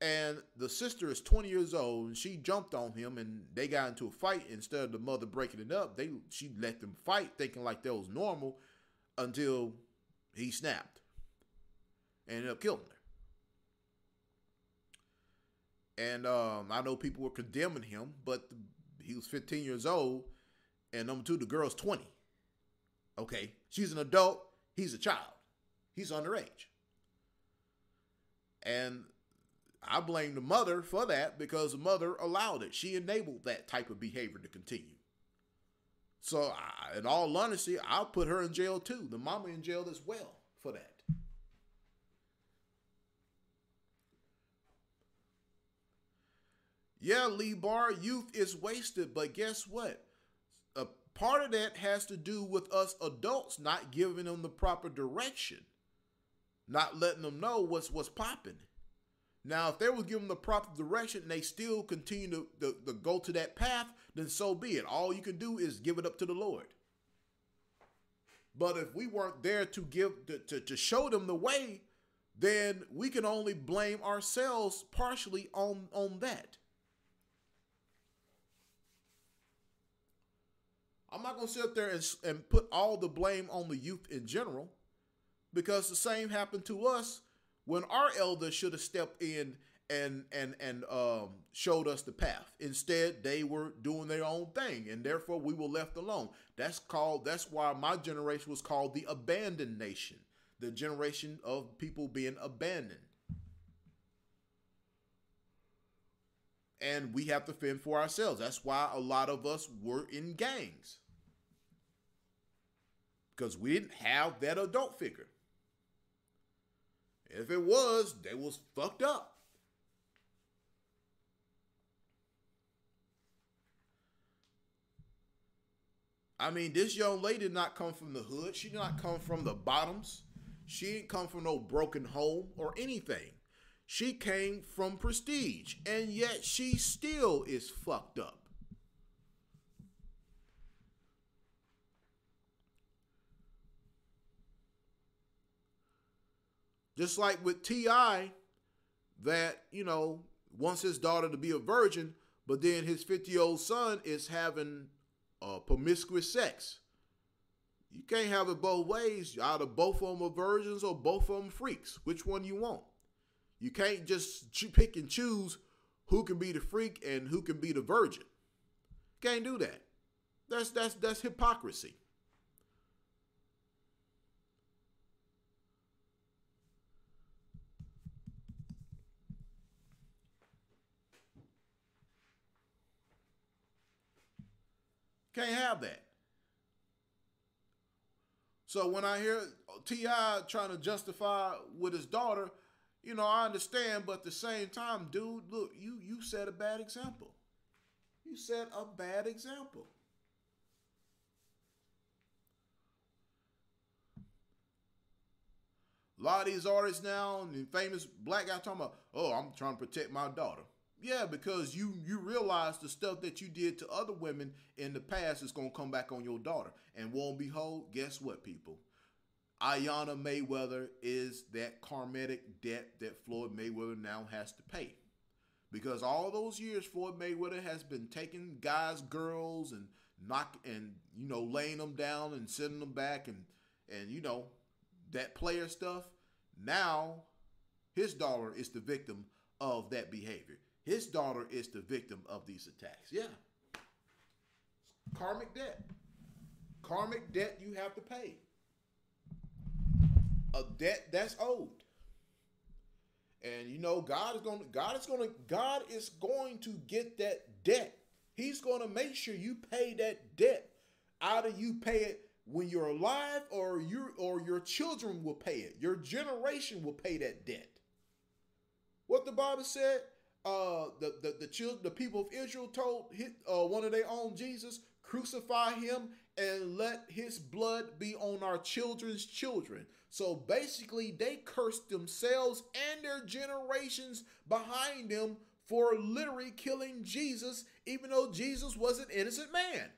and the sister is 20 years old. And she jumped on him, and they got into a fight. Instead of the mother breaking it up, they she let them fight, thinking like that was normal, until he snapped, and ended up killing her. And um, I know people were condemning him, but he was 15 years old. And number two, the girl's 20. Okay, she's an adult. He's a child. He's underage. And I blame the mother for that because the mother allowed it. She enabled that type of behavior to continue. So, I, in all honesty, I'll put her in jail too. The mama in jail as well for that. Yeah, Lee Bar, youth is wasted, but guess what? A part of that has to do with us adults not giving them the proper direction, not letting them know what's what's popping. Now, if they were given the proper direction and they still continue to, to, to, go to that path, then so be it. All you can do is give it up to the Lord. But if we weren't there to give to, to, to show them the way, then we can only blame ourselves partially on, on that. I'm not going to sit there and, and put all the blame on the youth in general because the same happened to us when our elders should have stepped in and and and um, showed us the path. Instead, they were doing their own thing, and therefore we were left alone. That's called. That's why my generation was called the abandoned nation, the generation of people being abandoned. And we have to fend for ourselves. That's why a lot of us were in gangs because we didn't have that adult figure. If it was, they was fucked up. I mean, this young lady did not come from the hood. She did not come from the bottoms. She didn't come from no broken home or anything. She came from prestige, and yet she still is fucked up. Just like with T.I., that, you know, wants his daughter to be a virgin, but then his 50 year old son is having uh, promiscuous sex. You can't have it both ways. Either both of them are virgins or both of them freaks. Which one you want? You can't just pick and choose who can be the freak and who can be the virgin. Can't do that. That's that's that's hypocrisy. Can't have that. So when I hear T.I. trying to justify with his daughter, you know, I understand, but at the same time, dude, look, you you set a bad example. You set a bad example. A lot of these artists now and famous black guys talking about, oh, I'm trying to protect my daughter. Yeah, because you you realize the stuff that you did to other women in the past is gonna come back on your daughter. And won't behold, guess what, people? Iyanna Mayweather is that karmatic debt that Floyd Mayweather now has to pay. Because all those years Floyd Mayweather has been taking guys, girls, and knock and you know laying them down and sending them back and and you know that player stuff. Now his daughter is the victim of that behavior. His daughter is the victim of these attacks. Yeah. Karmic debt. Karmic debt you have to pay. A debt that's owed. And you know, God is going to God is going to God is going to get that debt. He's going to make sure you pay that debt. Either you pay it when you're alive or you or your children will pay it. Your generation will pay that debt. What the Bible said, uh, the the the, children, the people of Israel told his, uh, one of their own Jesus, crucify him and let his blood be on our children's children. So basically, they cursed themselves and their generations behind them for literally killing Jesus, even though Jesus was an innocent man.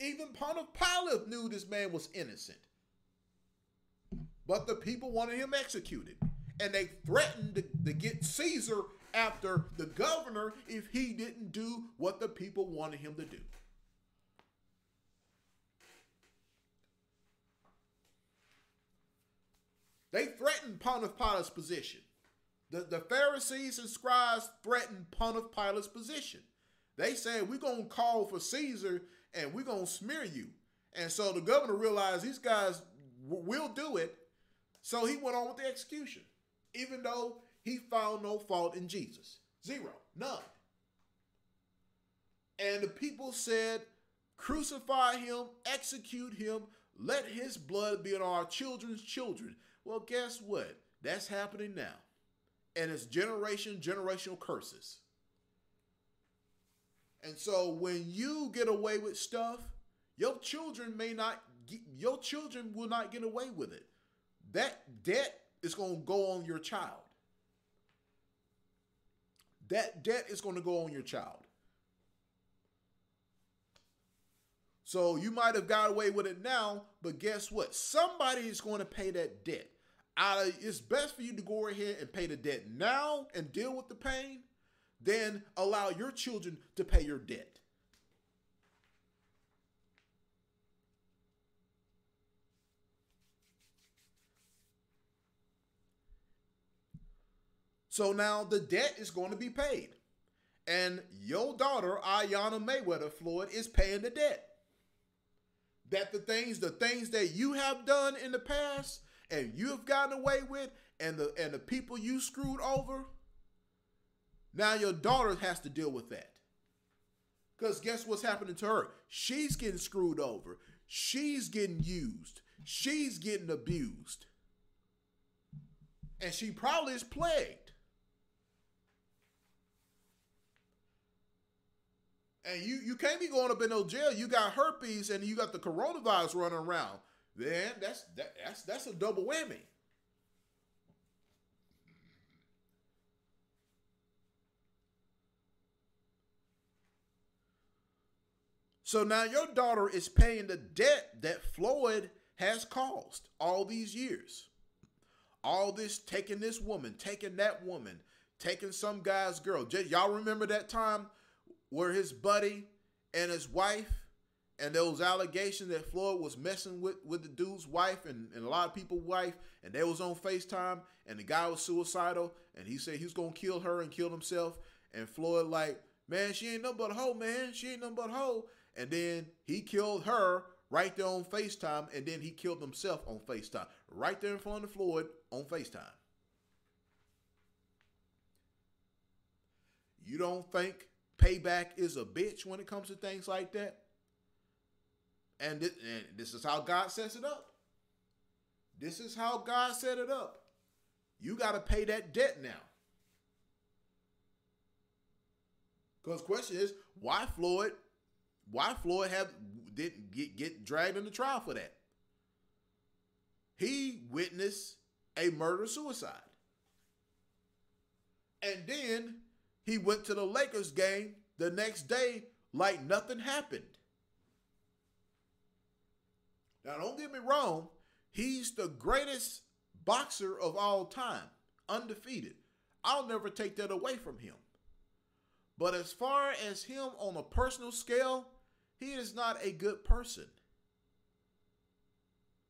Even Pontius Pilate knew this man was innocent. But the people wanted him executed. And they threatened to, to get Caesar after the governor if he didn't do what the people wanted him to do. They threatened Pontius Pilate's position. The, the Pharisees and scribes threatened Pontius Pilate's position. They said, We're going to call for Caesar and we're going to smear you. And so the governor realized these guys will do it. So he went on with the execution, even though he found no fault in Jesus. Zero, none. And the people said, Crucify him, execute him, let his blood be on our children's children. Well, guess what? That's happening now. And it's generation, generational curses. And so when you get away with stuff, your children may not get, your children will not get away with it. That debt is going to go on your child. That debt is going to go on your child. So you might have got away with it now, but guess what? Somebody is going to pay that debt. It's best for you to go ahead and pay the debt now and deal with the pain, then allow your children to pay your debt. So now the debt is going to be paid. And your daughter, Iyanna Mayweather Floyd, is paying the debt. That the things the things that you have done in the past and you have gotten away with and the and the people you screwed over now your daughter has to deal with that. Because guess what's happening to her? She's getting screwed over. She's getting used. She's getting abused. And she probably is plagued and you you can't be going up in no jail. You got herpes and you got the coronavirus running around. Then that's that, that's that's a double whammy. So now your daughter is paying the debt that Floyd has caused all these years. All this taking this woman, taking that woman, taking some guy's girl. Y'all remember that time where his buddy and his wife and those allegations that Floyd was messing with with the dude's wife and, and a lot of people's wife, and they was on FaceTime, and the guy was suicidal, and he said he was gonna kill her and kill himself, and Floyd like, man, she ain't nothing but a hoe, man, she ain't nothing but a hoe, and then he killed her right there on FaceTime, and then he killed himself on FaceTime, right there in front of Floyd on FaceTime. You don't think payback is a bitch when it comes to things like that. And this, and this is how God sets it up. This is how God set it up. You got to pay that debt now. Because question is, why Floyd, why Floyd have didn't get, get dragged into trial for that? He witnessed a murder suicide. And then he went to the Lakers game the next day like nothing happened. Now, don't get me wrong, he's the greatest boxer of all time, undefeated. I'll never take that away from him. But as far as him on a personal scale, he is not a good person.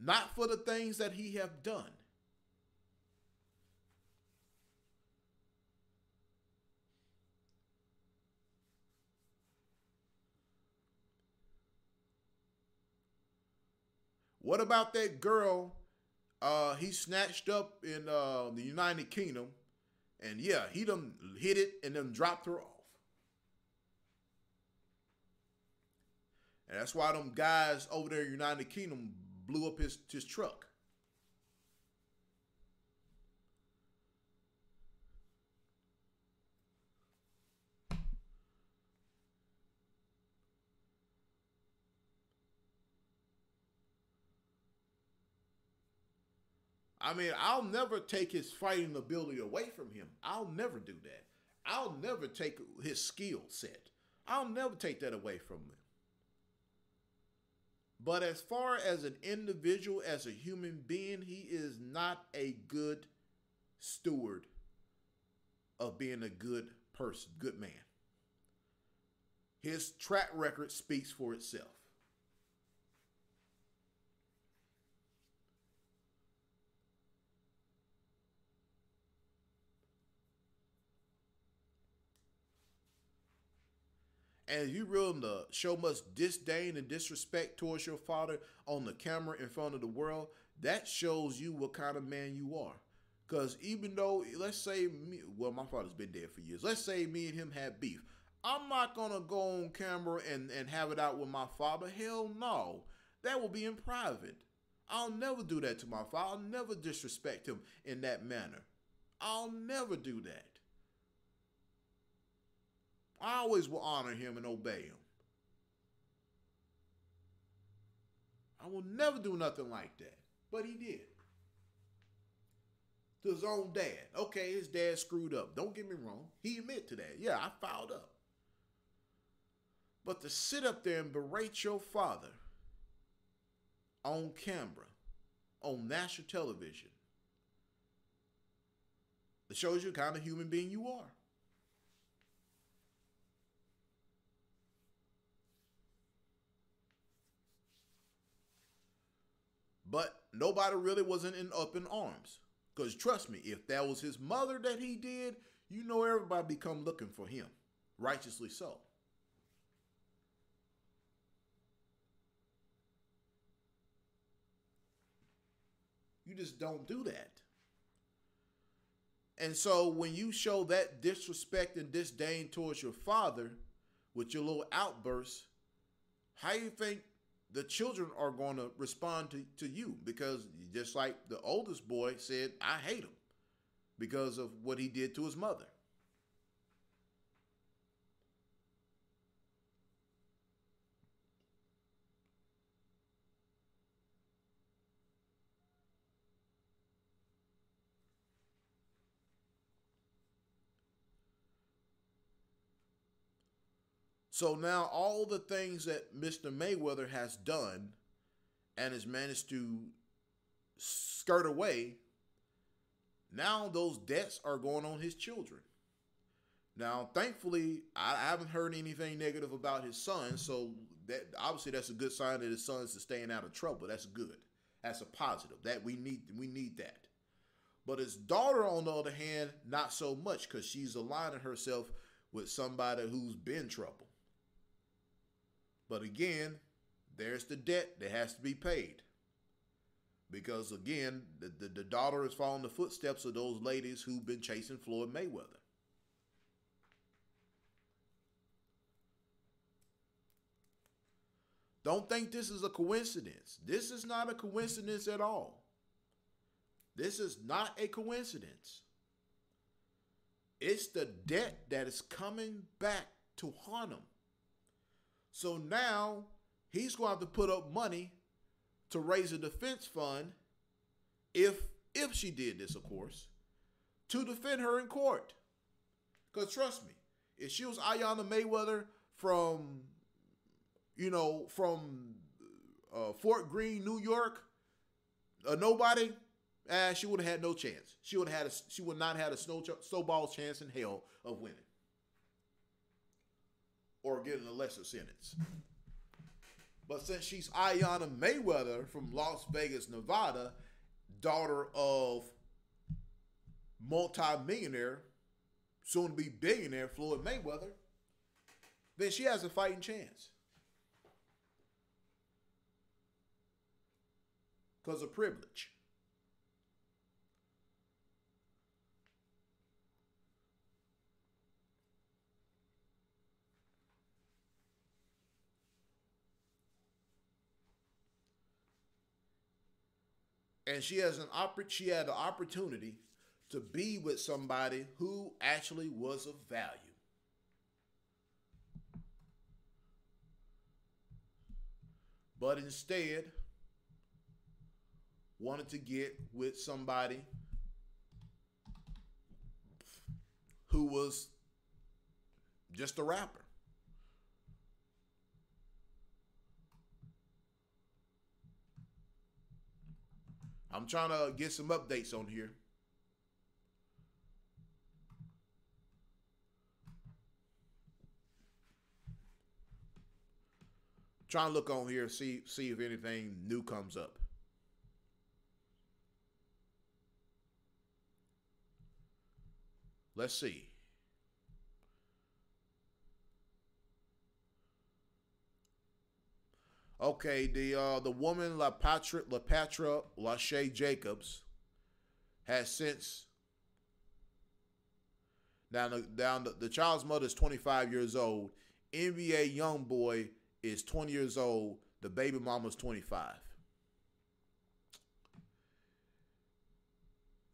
Not for the things that he have done. What about that girl uh, he snatched up in uh, the United Kingdom? And yeah, he done hit it and then dropped her off. And that's why them guys over there in the United Kingdom blew up his, his truck. I mean, I'll never take his fighting ability away from him. I'll never do that. I'll never take his skill set. I'll never take that away from him. But as far as an individual, as a human being, he is not a good steward of being a good person, good man. His track record speaks for itself. And you willing to show much disdain and disrespect towards your father on the camera in front of the world, that shows you what kind of man you are. Because even though, let's say, me, well, my father's been dead for years. Let's say me and him had beef. I'm not gonna go on camera and, and have it out with my father. Hell no. That will be in private. I'll never do that to my father. I'll never disrespect him in that manner. I'll never do that. I always will honor him and obey him. I will never do nothing like that. But he did. To his own dad. Okay, his dad screwed up. Don't get me wrong. He admit to that. Yeah, I fouled up. But to sit up there and berate your father on camera, on national television, it shows you the kind of human being you are. But nobody really wasn't in up in arms. Because trust me, if that was his mother that he did, you know everybody become looking for him. Righteously so. You just don't do that. And so when you show that disrespect and disdain towards your father with your little outbursts, how you think the children are going to respond to, to you? Because just like the oldest boy said, I hate him because of what he did to his mother. So now all the things that Mr. Mayweather has done and has managed to skirt away, now those debts are going on his children. Now, thankfully, I haven't heard anything negative about his son, so that obviously that's a good sign that his son's are staying out of trouble. That's good. That's a positive. That we need we need that. But his daughter, on the other hand, not so much because she's aligning herself with somebody who's been trouble. But again, there's the debt that has to be paid. Because again, the, the, the daughter is following the footsteps of those ladies who've been chasing Floyd Mayweather. Don't think this is a coincidence. This is not a coincidence at all. This is not a coincidence. It's the debt that is coming back to haunt him. So now he's going to have to put up money to raise a defense fund if if she did this, of course, to defend her in court. Because trust me, if she was Iyanna Mayweather from, you know, from uh, Fort Greene, New York, a nobody, eh, she would have had no chance. She would have had a, she would not have had a snow, snowball chance in hell of winning or getting a lesser sentence. But since she's Iyanna Mayweather from Las Vegas, Nevada, daughter of multi-millionaire, soon to be billionaire Floyd Mayweather, then she has a fighting chance. Because of privilege. And she has an oppor- she had the opportunity to be with somebody who actually was of value. But instead wanted to get with somebody who was just a rapper. I'm trying to get some updates on here. Trying to look on here, see see if anything new comes up. Let's see. Okay, the uh, the woman Lapattra La Patra Lashai Jacobs has since now the, down the, the child's mother is 25 years old. NBA YoungBoy is 20 years old. The baby mama is 25.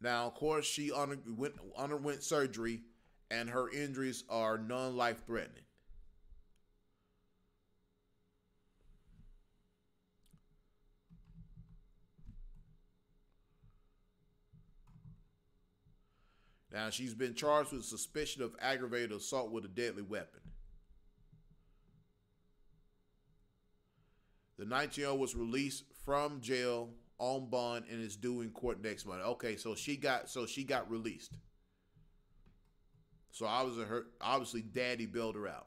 Now, of course, she underwent, underwent surgery, and her injuries are non-life threatening. Now, she's been charged with suspicion of aggravated assault with a deadly weapon. The 19 year old was released from jail on bond and is due in court next month. Okay, so she got so she got released. So obviously her obviously daddy bailed her out.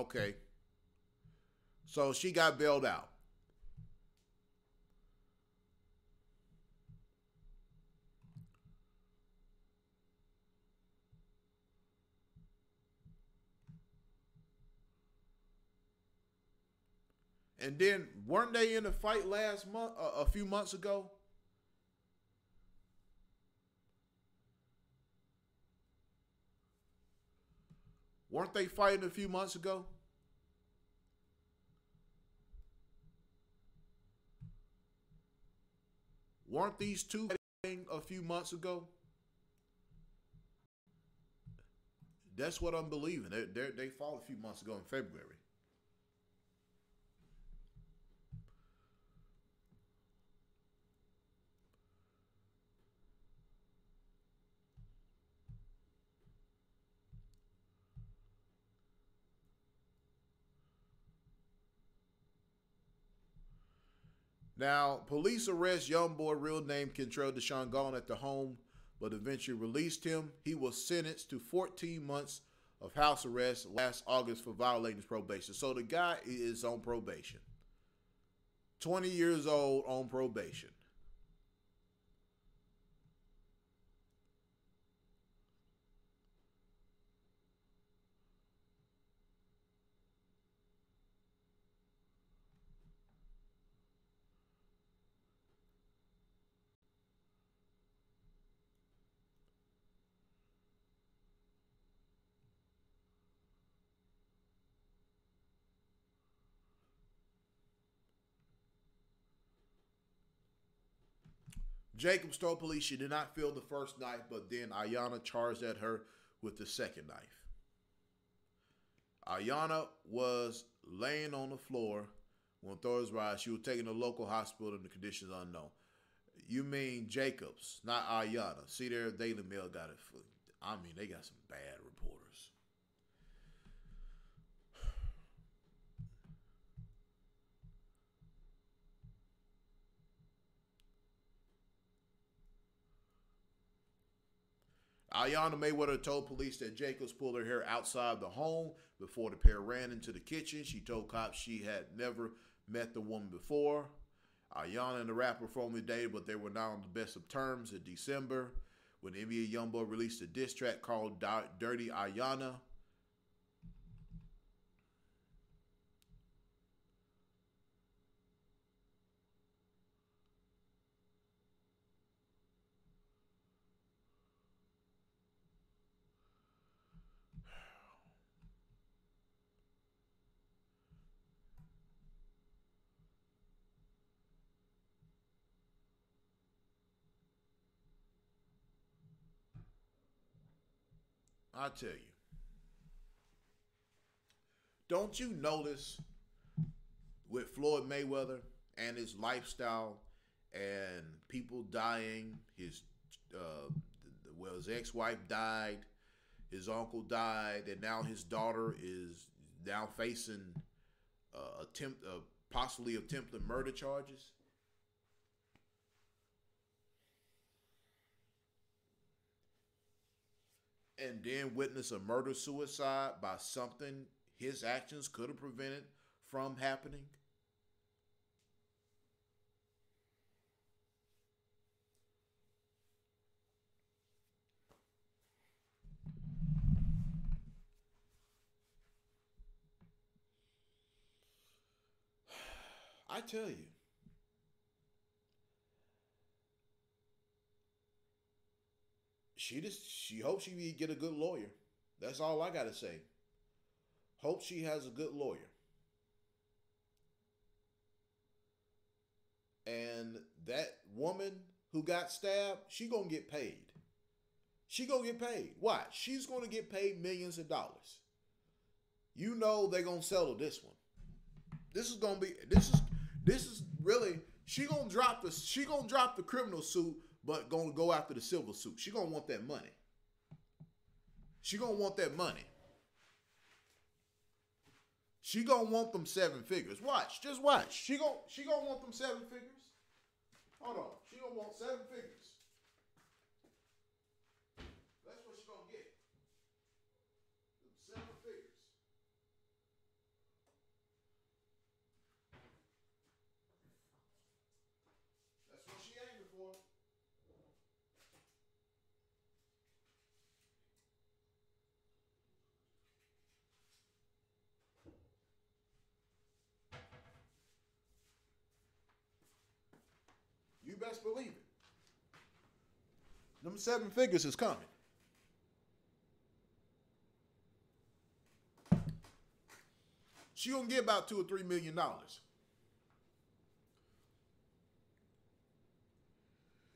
Okay. So she got bailed out. And then weren't they in a fight last month, uh, a few months ago? Weren't they fighting a few months ago? Weren't these two fighting a few months ago? That's what I'm believing. They, they, they fought a few months ago in February. Now, police arrest young boy, real name Kentrell DeSean Gaulden at the home, but eventually released him. He was sentenced to 14 months of house arrest last August for violating his probation. So the guy is on probation. 20 years old on probation. Jacobs told police she did not feel the first knife, but then Iyanna charged at her with the second knife. Iyanna was laying on the floor when authorities arrived. She was taken to a local hospital in the conditions unknown. You mean Jacobs, not Iyanna. See there, Daily Mail got it. I mean, they got some bad reporters. Iyanna Mayweather told police that Jacobs pulled her hair outside the home before the pair ran into the kitchen. She told cops she had never met the woman before. Iyanna and the rapper formally dated, but they were not on the best of terms in December when NBA YoungBoy released a diss track called Dirty Iyanna. I tell you. Don't you notice with Floyd Mayweather and his lifestyle and people dying, his uh, well, his ex-wife died, his uncle died, and now his daughter is now facing uh, attempt, uh, possibly attempted murder charges. And then witness a murder suicide by something his actions could have prevented from happening? (sighs) I tell you. She just she hopes she get a good lawyer. That's all I gotta say. Hope she has a good lawyer. And that woman who got stabbed, she gonna get paid. She gonna get paid. Why? She's gonna get paid millions of dollars. You know they gonna settle this one. This is gonna be this is this is really she gonna drop the she gonna drop the criminal suit, but gonna go after the civil suit. She gonna want that money. She gonna want that money. She gonna want them seven figures. Watch, just watch. She gonna she gonna want them seven figures. Hold on, she gonna want seven figures. That's what she gonna get. Them seven figures. That's what she aiming for. You best believe it. Them seven figures is coming. She gonna get about two or three million dollars.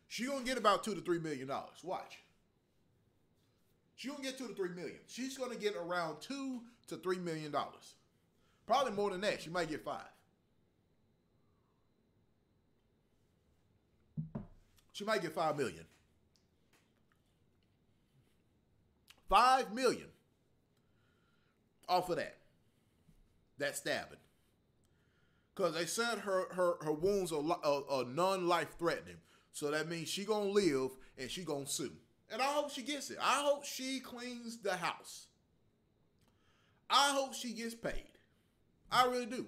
She gonna get about two to three million dollars. Watch. She gonna get two to three million. She's gonna get around two to three million dollars. Probably more than that. She might get five. She might get five million. Five million off of that. That stabbing. Because they said her, her, her wounds are, are, are non-life threatening. So that means she gonna live and she gonna sue. And I hope she gets it. I hope she cleans the house. I hope she gets paid. I really do.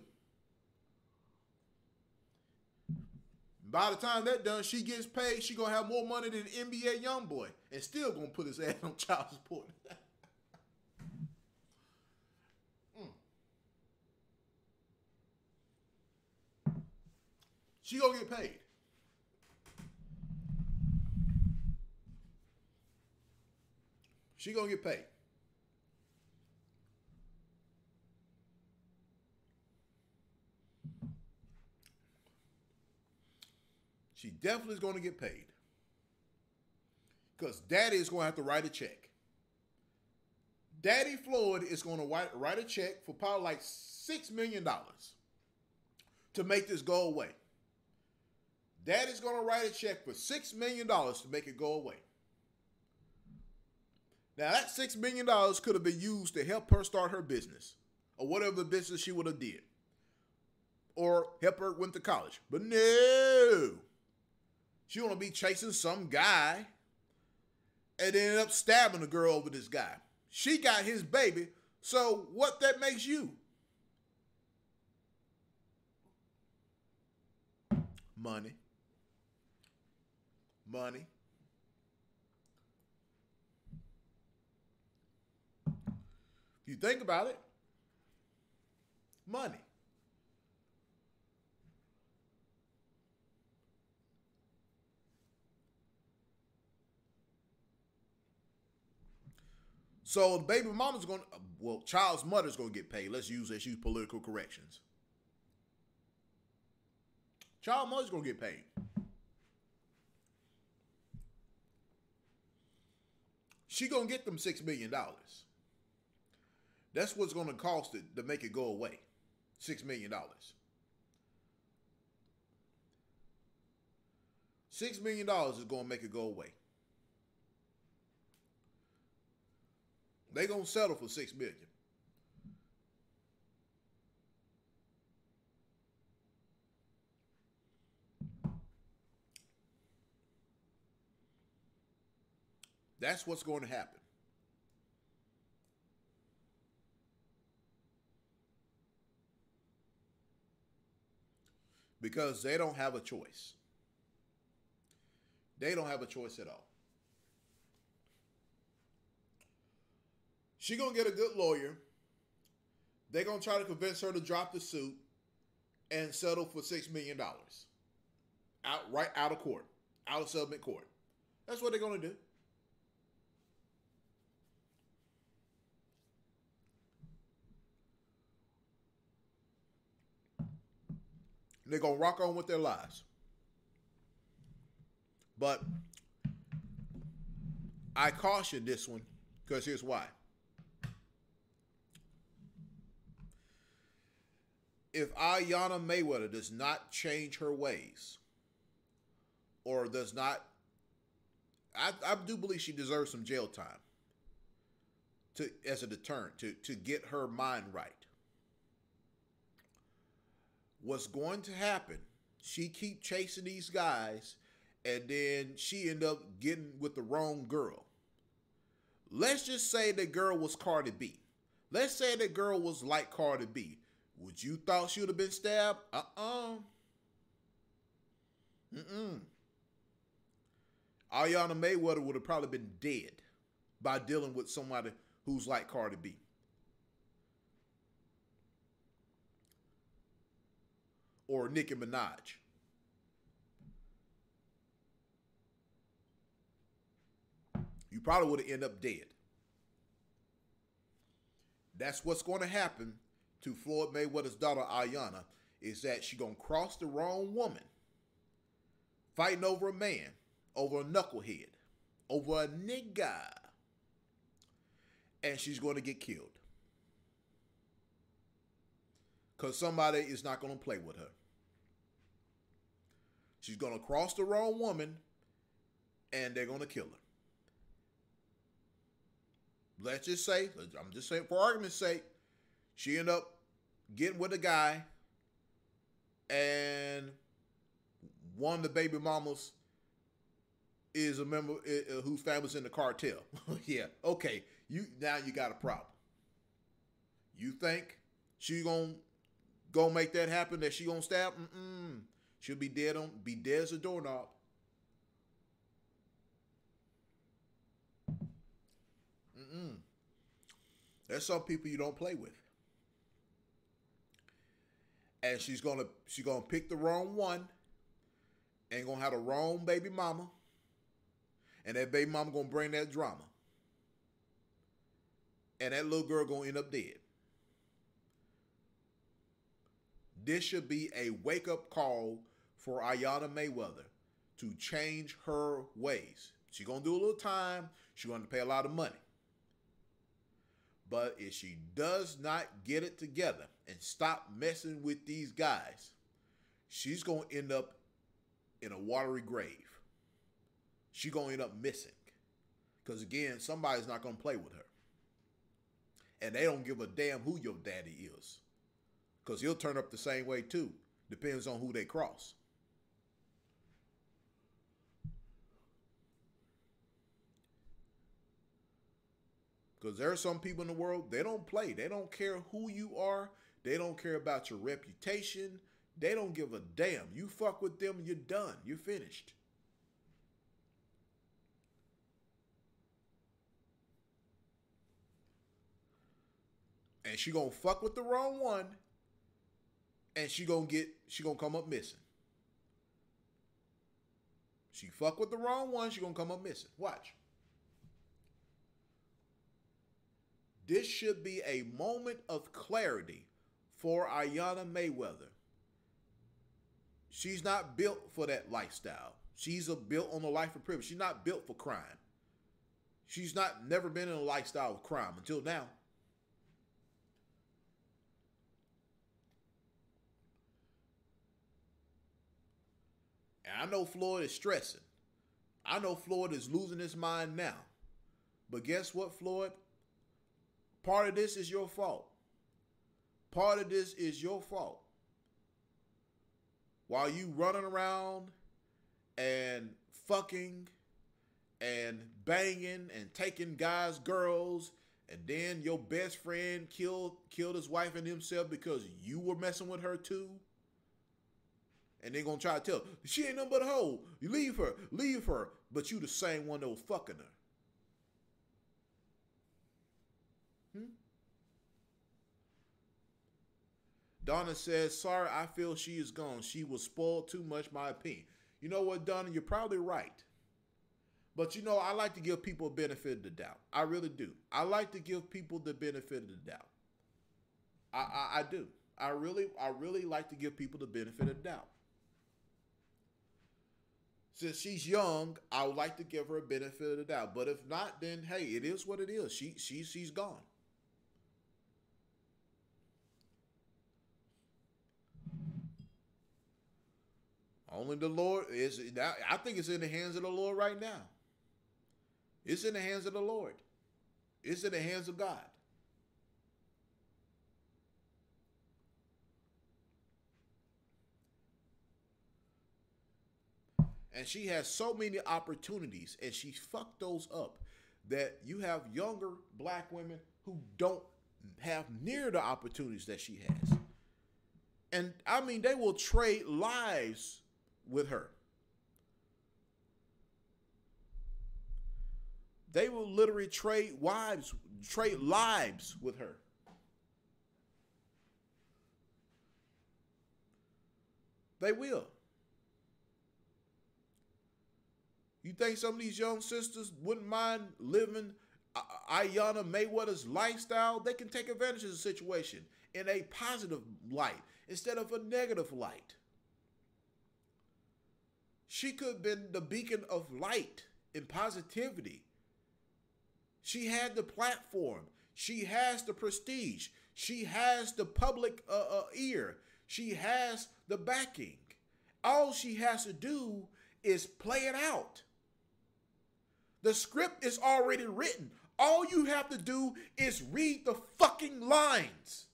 By the time that done, she gets paid. She gonna have more money than NBA YoungBoy, and still gonna put his (laughs) ass on child support. (laughs) Mm. She gonna get paid. She gonna get paid. She definitely is going to get paid. Because daddy is going to have to write a check. Daddy Floyd is going to write, write a check for probably like $6 million to make this go away. Daddy's going to write a check for $6 million to make it go away. Now, that $6 million could have been used to help her start her business or whatever business she would have did or help her went to college. But no, she want to be chasing some guy and ended up stabbing a girl over this guy. She got his baby. So what that makes you? Money. Money. If you think about it, money. So baby mama's going to, well, child's mother's going to get paid. Let's use, let's use political corrections. Child mother's going to get paid. She going to get them $6 million. That's what's going to cost it to make it go away. $6 million. $6 million is going to make it go away. They gonna settle for six million. That's what's going to happen. Because they don't have a choice. They don't have a choice at all. She gonna get a good lawyer. They're gonna try to convince her to drop the suit and settle for six million dollars. Out right out of court. Out of settlement court. That's what they're gonna do. They're gonna rock on with their lives. But I caution this one because here's why. If Iyanna Mayweather does not change her ways, or does not, I, I do believe she deserves some jail time to as a deterrent to to get her mind right. What's going to happen? She keep chasing these guys and then she end up getting with the wrong girl. Let's just say the girl was Cardi B. Let's say the girl was like Cardi B. Would you thought she would have been stabbed? Uh-uh. Mm-mm. Iyanna Mayweather would have probably been dead by dealing with somebody who's like Cardi B. Or Nicki Minaj. you probably would have ended up dead. That's what's going to happen to Floyd Mayweather's daughter Iyanna is that she gonna cross the wrong woman, fighting over a man, over a knucklehead, over a nigga, and she's to get killed because somebody is not to play with her. She's to cross the wrong woman, and they're to kill her let's just say, I'm just saying for argument's sake, she end up getting with a guy, and one of the baby mamas is a member uh, whose family's in the cartel. (laughs) yeah, okay, you now you got a problem. You think she gonna go make that happen? That she gonna stab? Mm-mm. She'll be dead on be dead as a doorknob. Mm-mm. There's some people you don't play with. And she's gonna she's gonna pick the wrong one and gonna have the wrong baby mama. And that baby mama gonna bring that drama. And that little girl gonna end up dead. This should be a wake-up call for Iyanna Mayweather to change her ways. She's gonna do a little time. She's gonna pay a lot of money. But if she does not get it together and stop messing with these guys, she's going to end up in a watery grave. She's going to end up missing. Because again, somebody's not going to play with her. And they don't give a damn who your daddy is. Because he'll turn up the same way too. Depends on who they cross. Because there are some people in the world, they don't play. They don't care who you are. They don't care about your reputation. They don't give a damn. You fuck with them, you're done. You're finished. And she gonna fuck with the wrong one. And she gonna get she gonna come up missing. She fuck with the wrong one, she gonna come up missing. Watch. This should be a moment of clarity for Iyanna Mayweather. She's not built for that lifestyle. She's a built on a life of privilege. She's not built for crime. She's not never been in a lifestyle of crime until now. And I know Floyd is stressing. I know Floyd is losing his mind now. But guess what, Floyd? Part of this is your fault. Part of this is your fault. While you running around and fucking and banging and taking guys, girls, and then your best friend killed killed his wife and himself because you were messing with her too. And they're gonna try to tell she ain't nothing but a hoe. You leave her, leave her. But you the same one that was fucking her. Donna says, sorry, I feel she is gone. She was spoiled too much, my opinion. You know what, Donna? You're probably right. But you know, I like to give people a benefit of the doubt. I really do. I like to give people the benefit of the doubt. I, I, I do. I really, I really like to give people the benefit of the doubt. Since she's young, I would like to give her a benefit of the doubt. But if not, then hey, it is what it is. She she she's gone. Only the Lord is. Now. I think it's in the hands of the Lord right now. It's in the hands of the Lord. It's in the hands of God. And she has so many opportunities and she fucked those up that you have younger black women who don't have near the opportunities that she has. And I mean, they will trade lives with her. They will literally trade wives, trade lives with her. They will. You think some of these young sisters wouldn't mind living Iyanna Mayweather's lifestyle? They can take advantage of the situation in a positive light instead of a negative light. She could have been the beacon of light and positivity. She had the platform. She has the prestige. She has the public uh, uh, ear. She has the backing. All she has to do is play it out. The script is already written. All you have to do is read the fucking lines.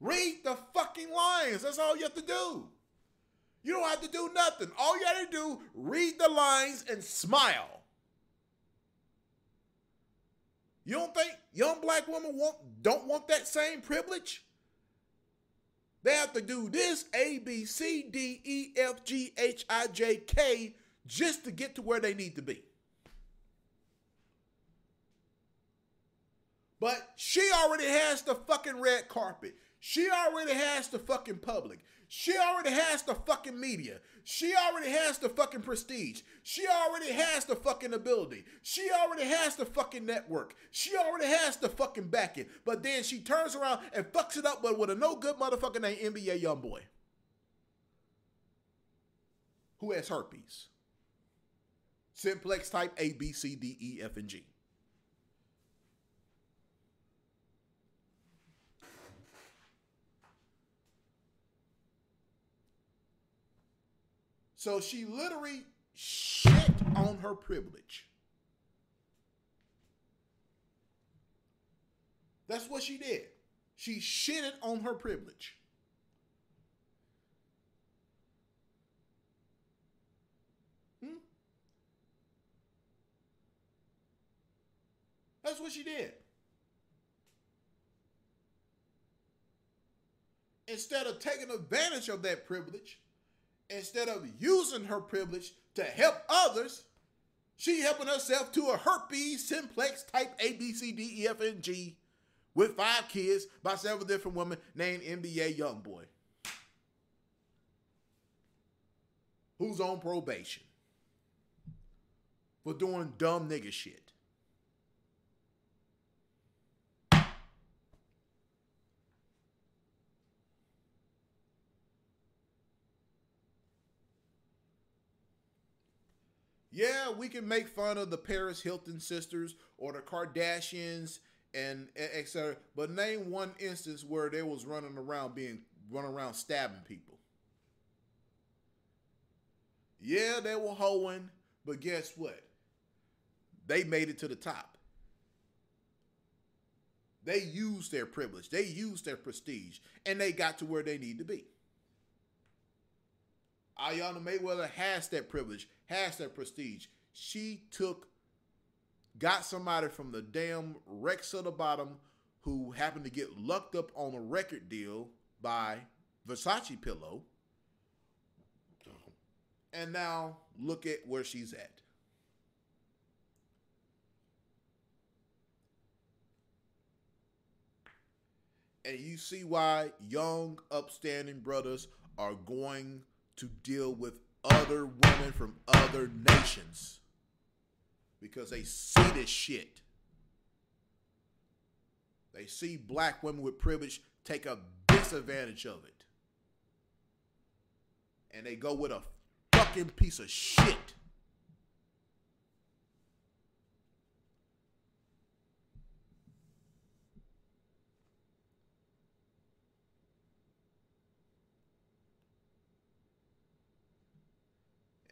Read the fucking lines. That's all you have to do. You don't have to do nothing. All you got to do, read the lines and smile. You don't think young black women want don't want that same privilege? They have to do this A B C D E F G H I J K just to get to where they need to be. But she already has the fucking red carpet. She already has the fucking public. She already has the fucking media. She already has the fucking prestige. She already has the fucking ability. She already has the fucking network. She already has the fucking backing. But then she turns around and fucks it up but with a no good motherfucker named NBA Youngboy. Who has herpes. Simplex type A, B, C, D, E, F, and G. So she literally shit on her privilege. That's what she did. She shitted on her privilege. Hmm? That's what she did. Instead of taking advantage of that privilege, instead of using her privilege to help others, she helping herself to a herpes simplex type A, B, C, D, E, F, and G with five kids by several different women named NBA Youngboy. Who's on probation for doing dumb nigga shit. Yeah, we can make fun of the Paris Hilton sisters or the Kardashians and etc. But name one instance where they was running around being running around stabbing people. Yeah, they were hoeing, but guess what? They made it to the top. They used their privilege, they used their prestige, and they got to where they need to be. Iyanna Mayweather has that privilege, has that prestige. She took, got somebody from the damn Rex of the bottom who happened to get lucked up on a record deal by Versace Pillow And now look at where she's at. And you see why young, upstanding brothers are going to deal with other women from other nations because they see this shit. They see black women with privilege take a disadvantage of it. And they go with a fucking piece of shit.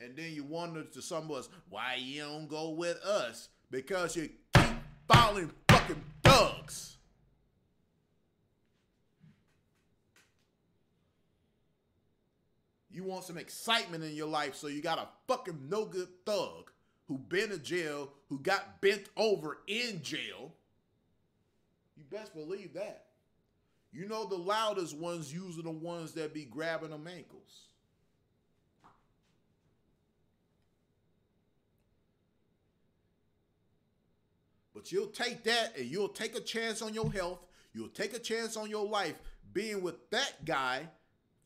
And then you wonder to some of us why you don't go with us because you keep following fucking thugs. You want some excitement in your life, so you got a fucking no good thug who been in jail, who got bent over in jail. You best believe that. You know the loudest ones usually the ones that be grabbing them ankles. You'll take that and you'll take a chance on your health. You'll take a chance on your life being with that guy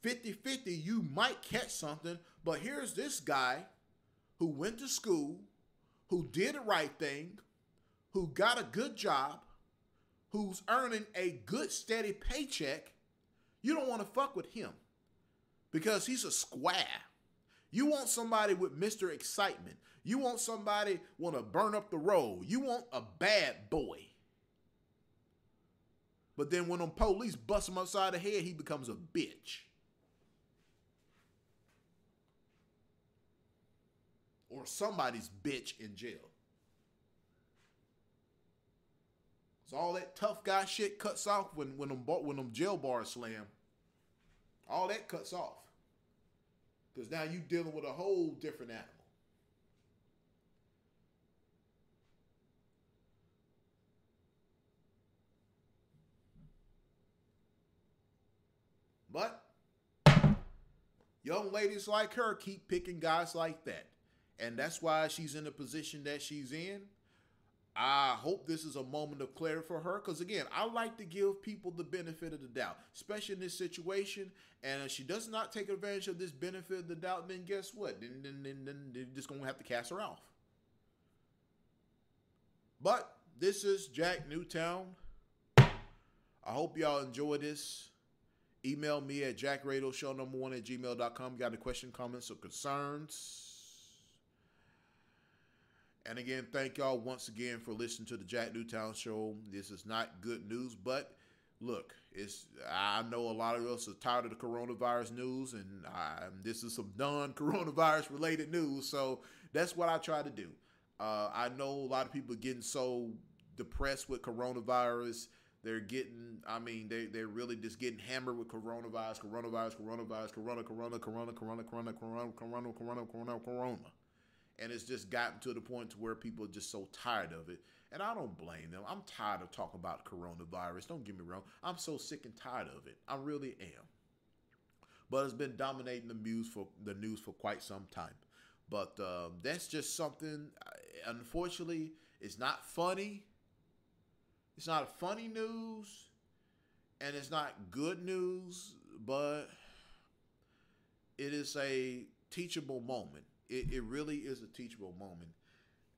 50 50. You might catch something. But here's this guy who went to school, who did the right thing, who got a good job, who's earning a good steady paycheck. You don't want to fuck with him because he's a square. You want somebody with Mr. Excitement. You want somebody want to burn up the road. You want a bad boy. But then when them police bust him upside the head, he becomes a bitch. Or somebody's bitch in jail. So all that tough guy shit cuts off when when them when them jail bars slam. All that cuts off. Because now you're dealing with a whole different animal. But young ladies like her keep picking guys like that. And that's why she's in the position that she's in. I hope this is a moment of clarity for her because, again, I like to give people the benefit of the doubt, especially in this situation. And if she does not take advantage of this benefit of the doubt, then guess what? Then, then, then, then they're just going to have to cast her off. But this is Jack Newtown. I hope y'all enjoy this. Email me at jackradioshow number one at gmail.com. Got any question, comments, or concerns? And again, thank y'all once again for listening to the Jack Newtown show. This is not good news, but look, it's I know a lot of us are tired of the coronavirus news, and I, this is some non-coronavirus (laughs) related news. So that's what I try to do. Uh, I know a lot of people are getting so depressed with coronavirus. They're getting, I mean, they they're really just getting hammered with coronavirus, coronavirus, coronavirus, corona, corona, corona, corona, corona, corona, corona, corona, corona, corona and it's just gotten to the point to where people are just so tired of it. And I don't blame them. I'm tired of talking about coronavirus. Don't get me wrong. I'm so sick and tired of it. I really am. But it's been dominating the news for the news for quite some time. But uh, that's just something. Unfortunately, it's not funny. It's not funny news, and it's not good news. But it is a teachable moment it, it really is a teachable moment.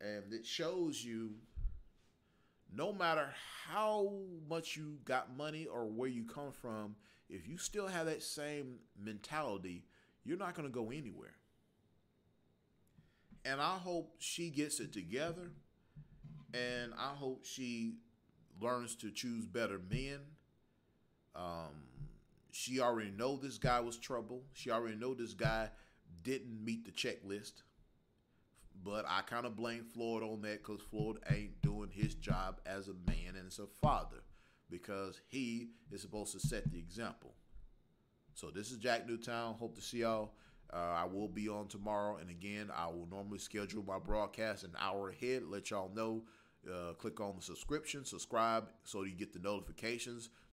And it shows you no matter how much you got money or where you come from, if you still have that same mentality, you're not going to go anywhere. And I hope she gets it together. And I hope she learns to choose better men. Um, she already know this guy was trouble. She already know this guy didn't meet the checklist. But I kind of blame Floyd on that because Floyd ain't doing his job as a man and as a father because he is supposed to set the example. So this is Jack Newtown. Hope to see y'all. Uh, I will be on tomorrow, and again, I will normally schedule my broadcast an hour ahead. Let y'all know. Uh, click on the subscription, subscribe, so you get the notifications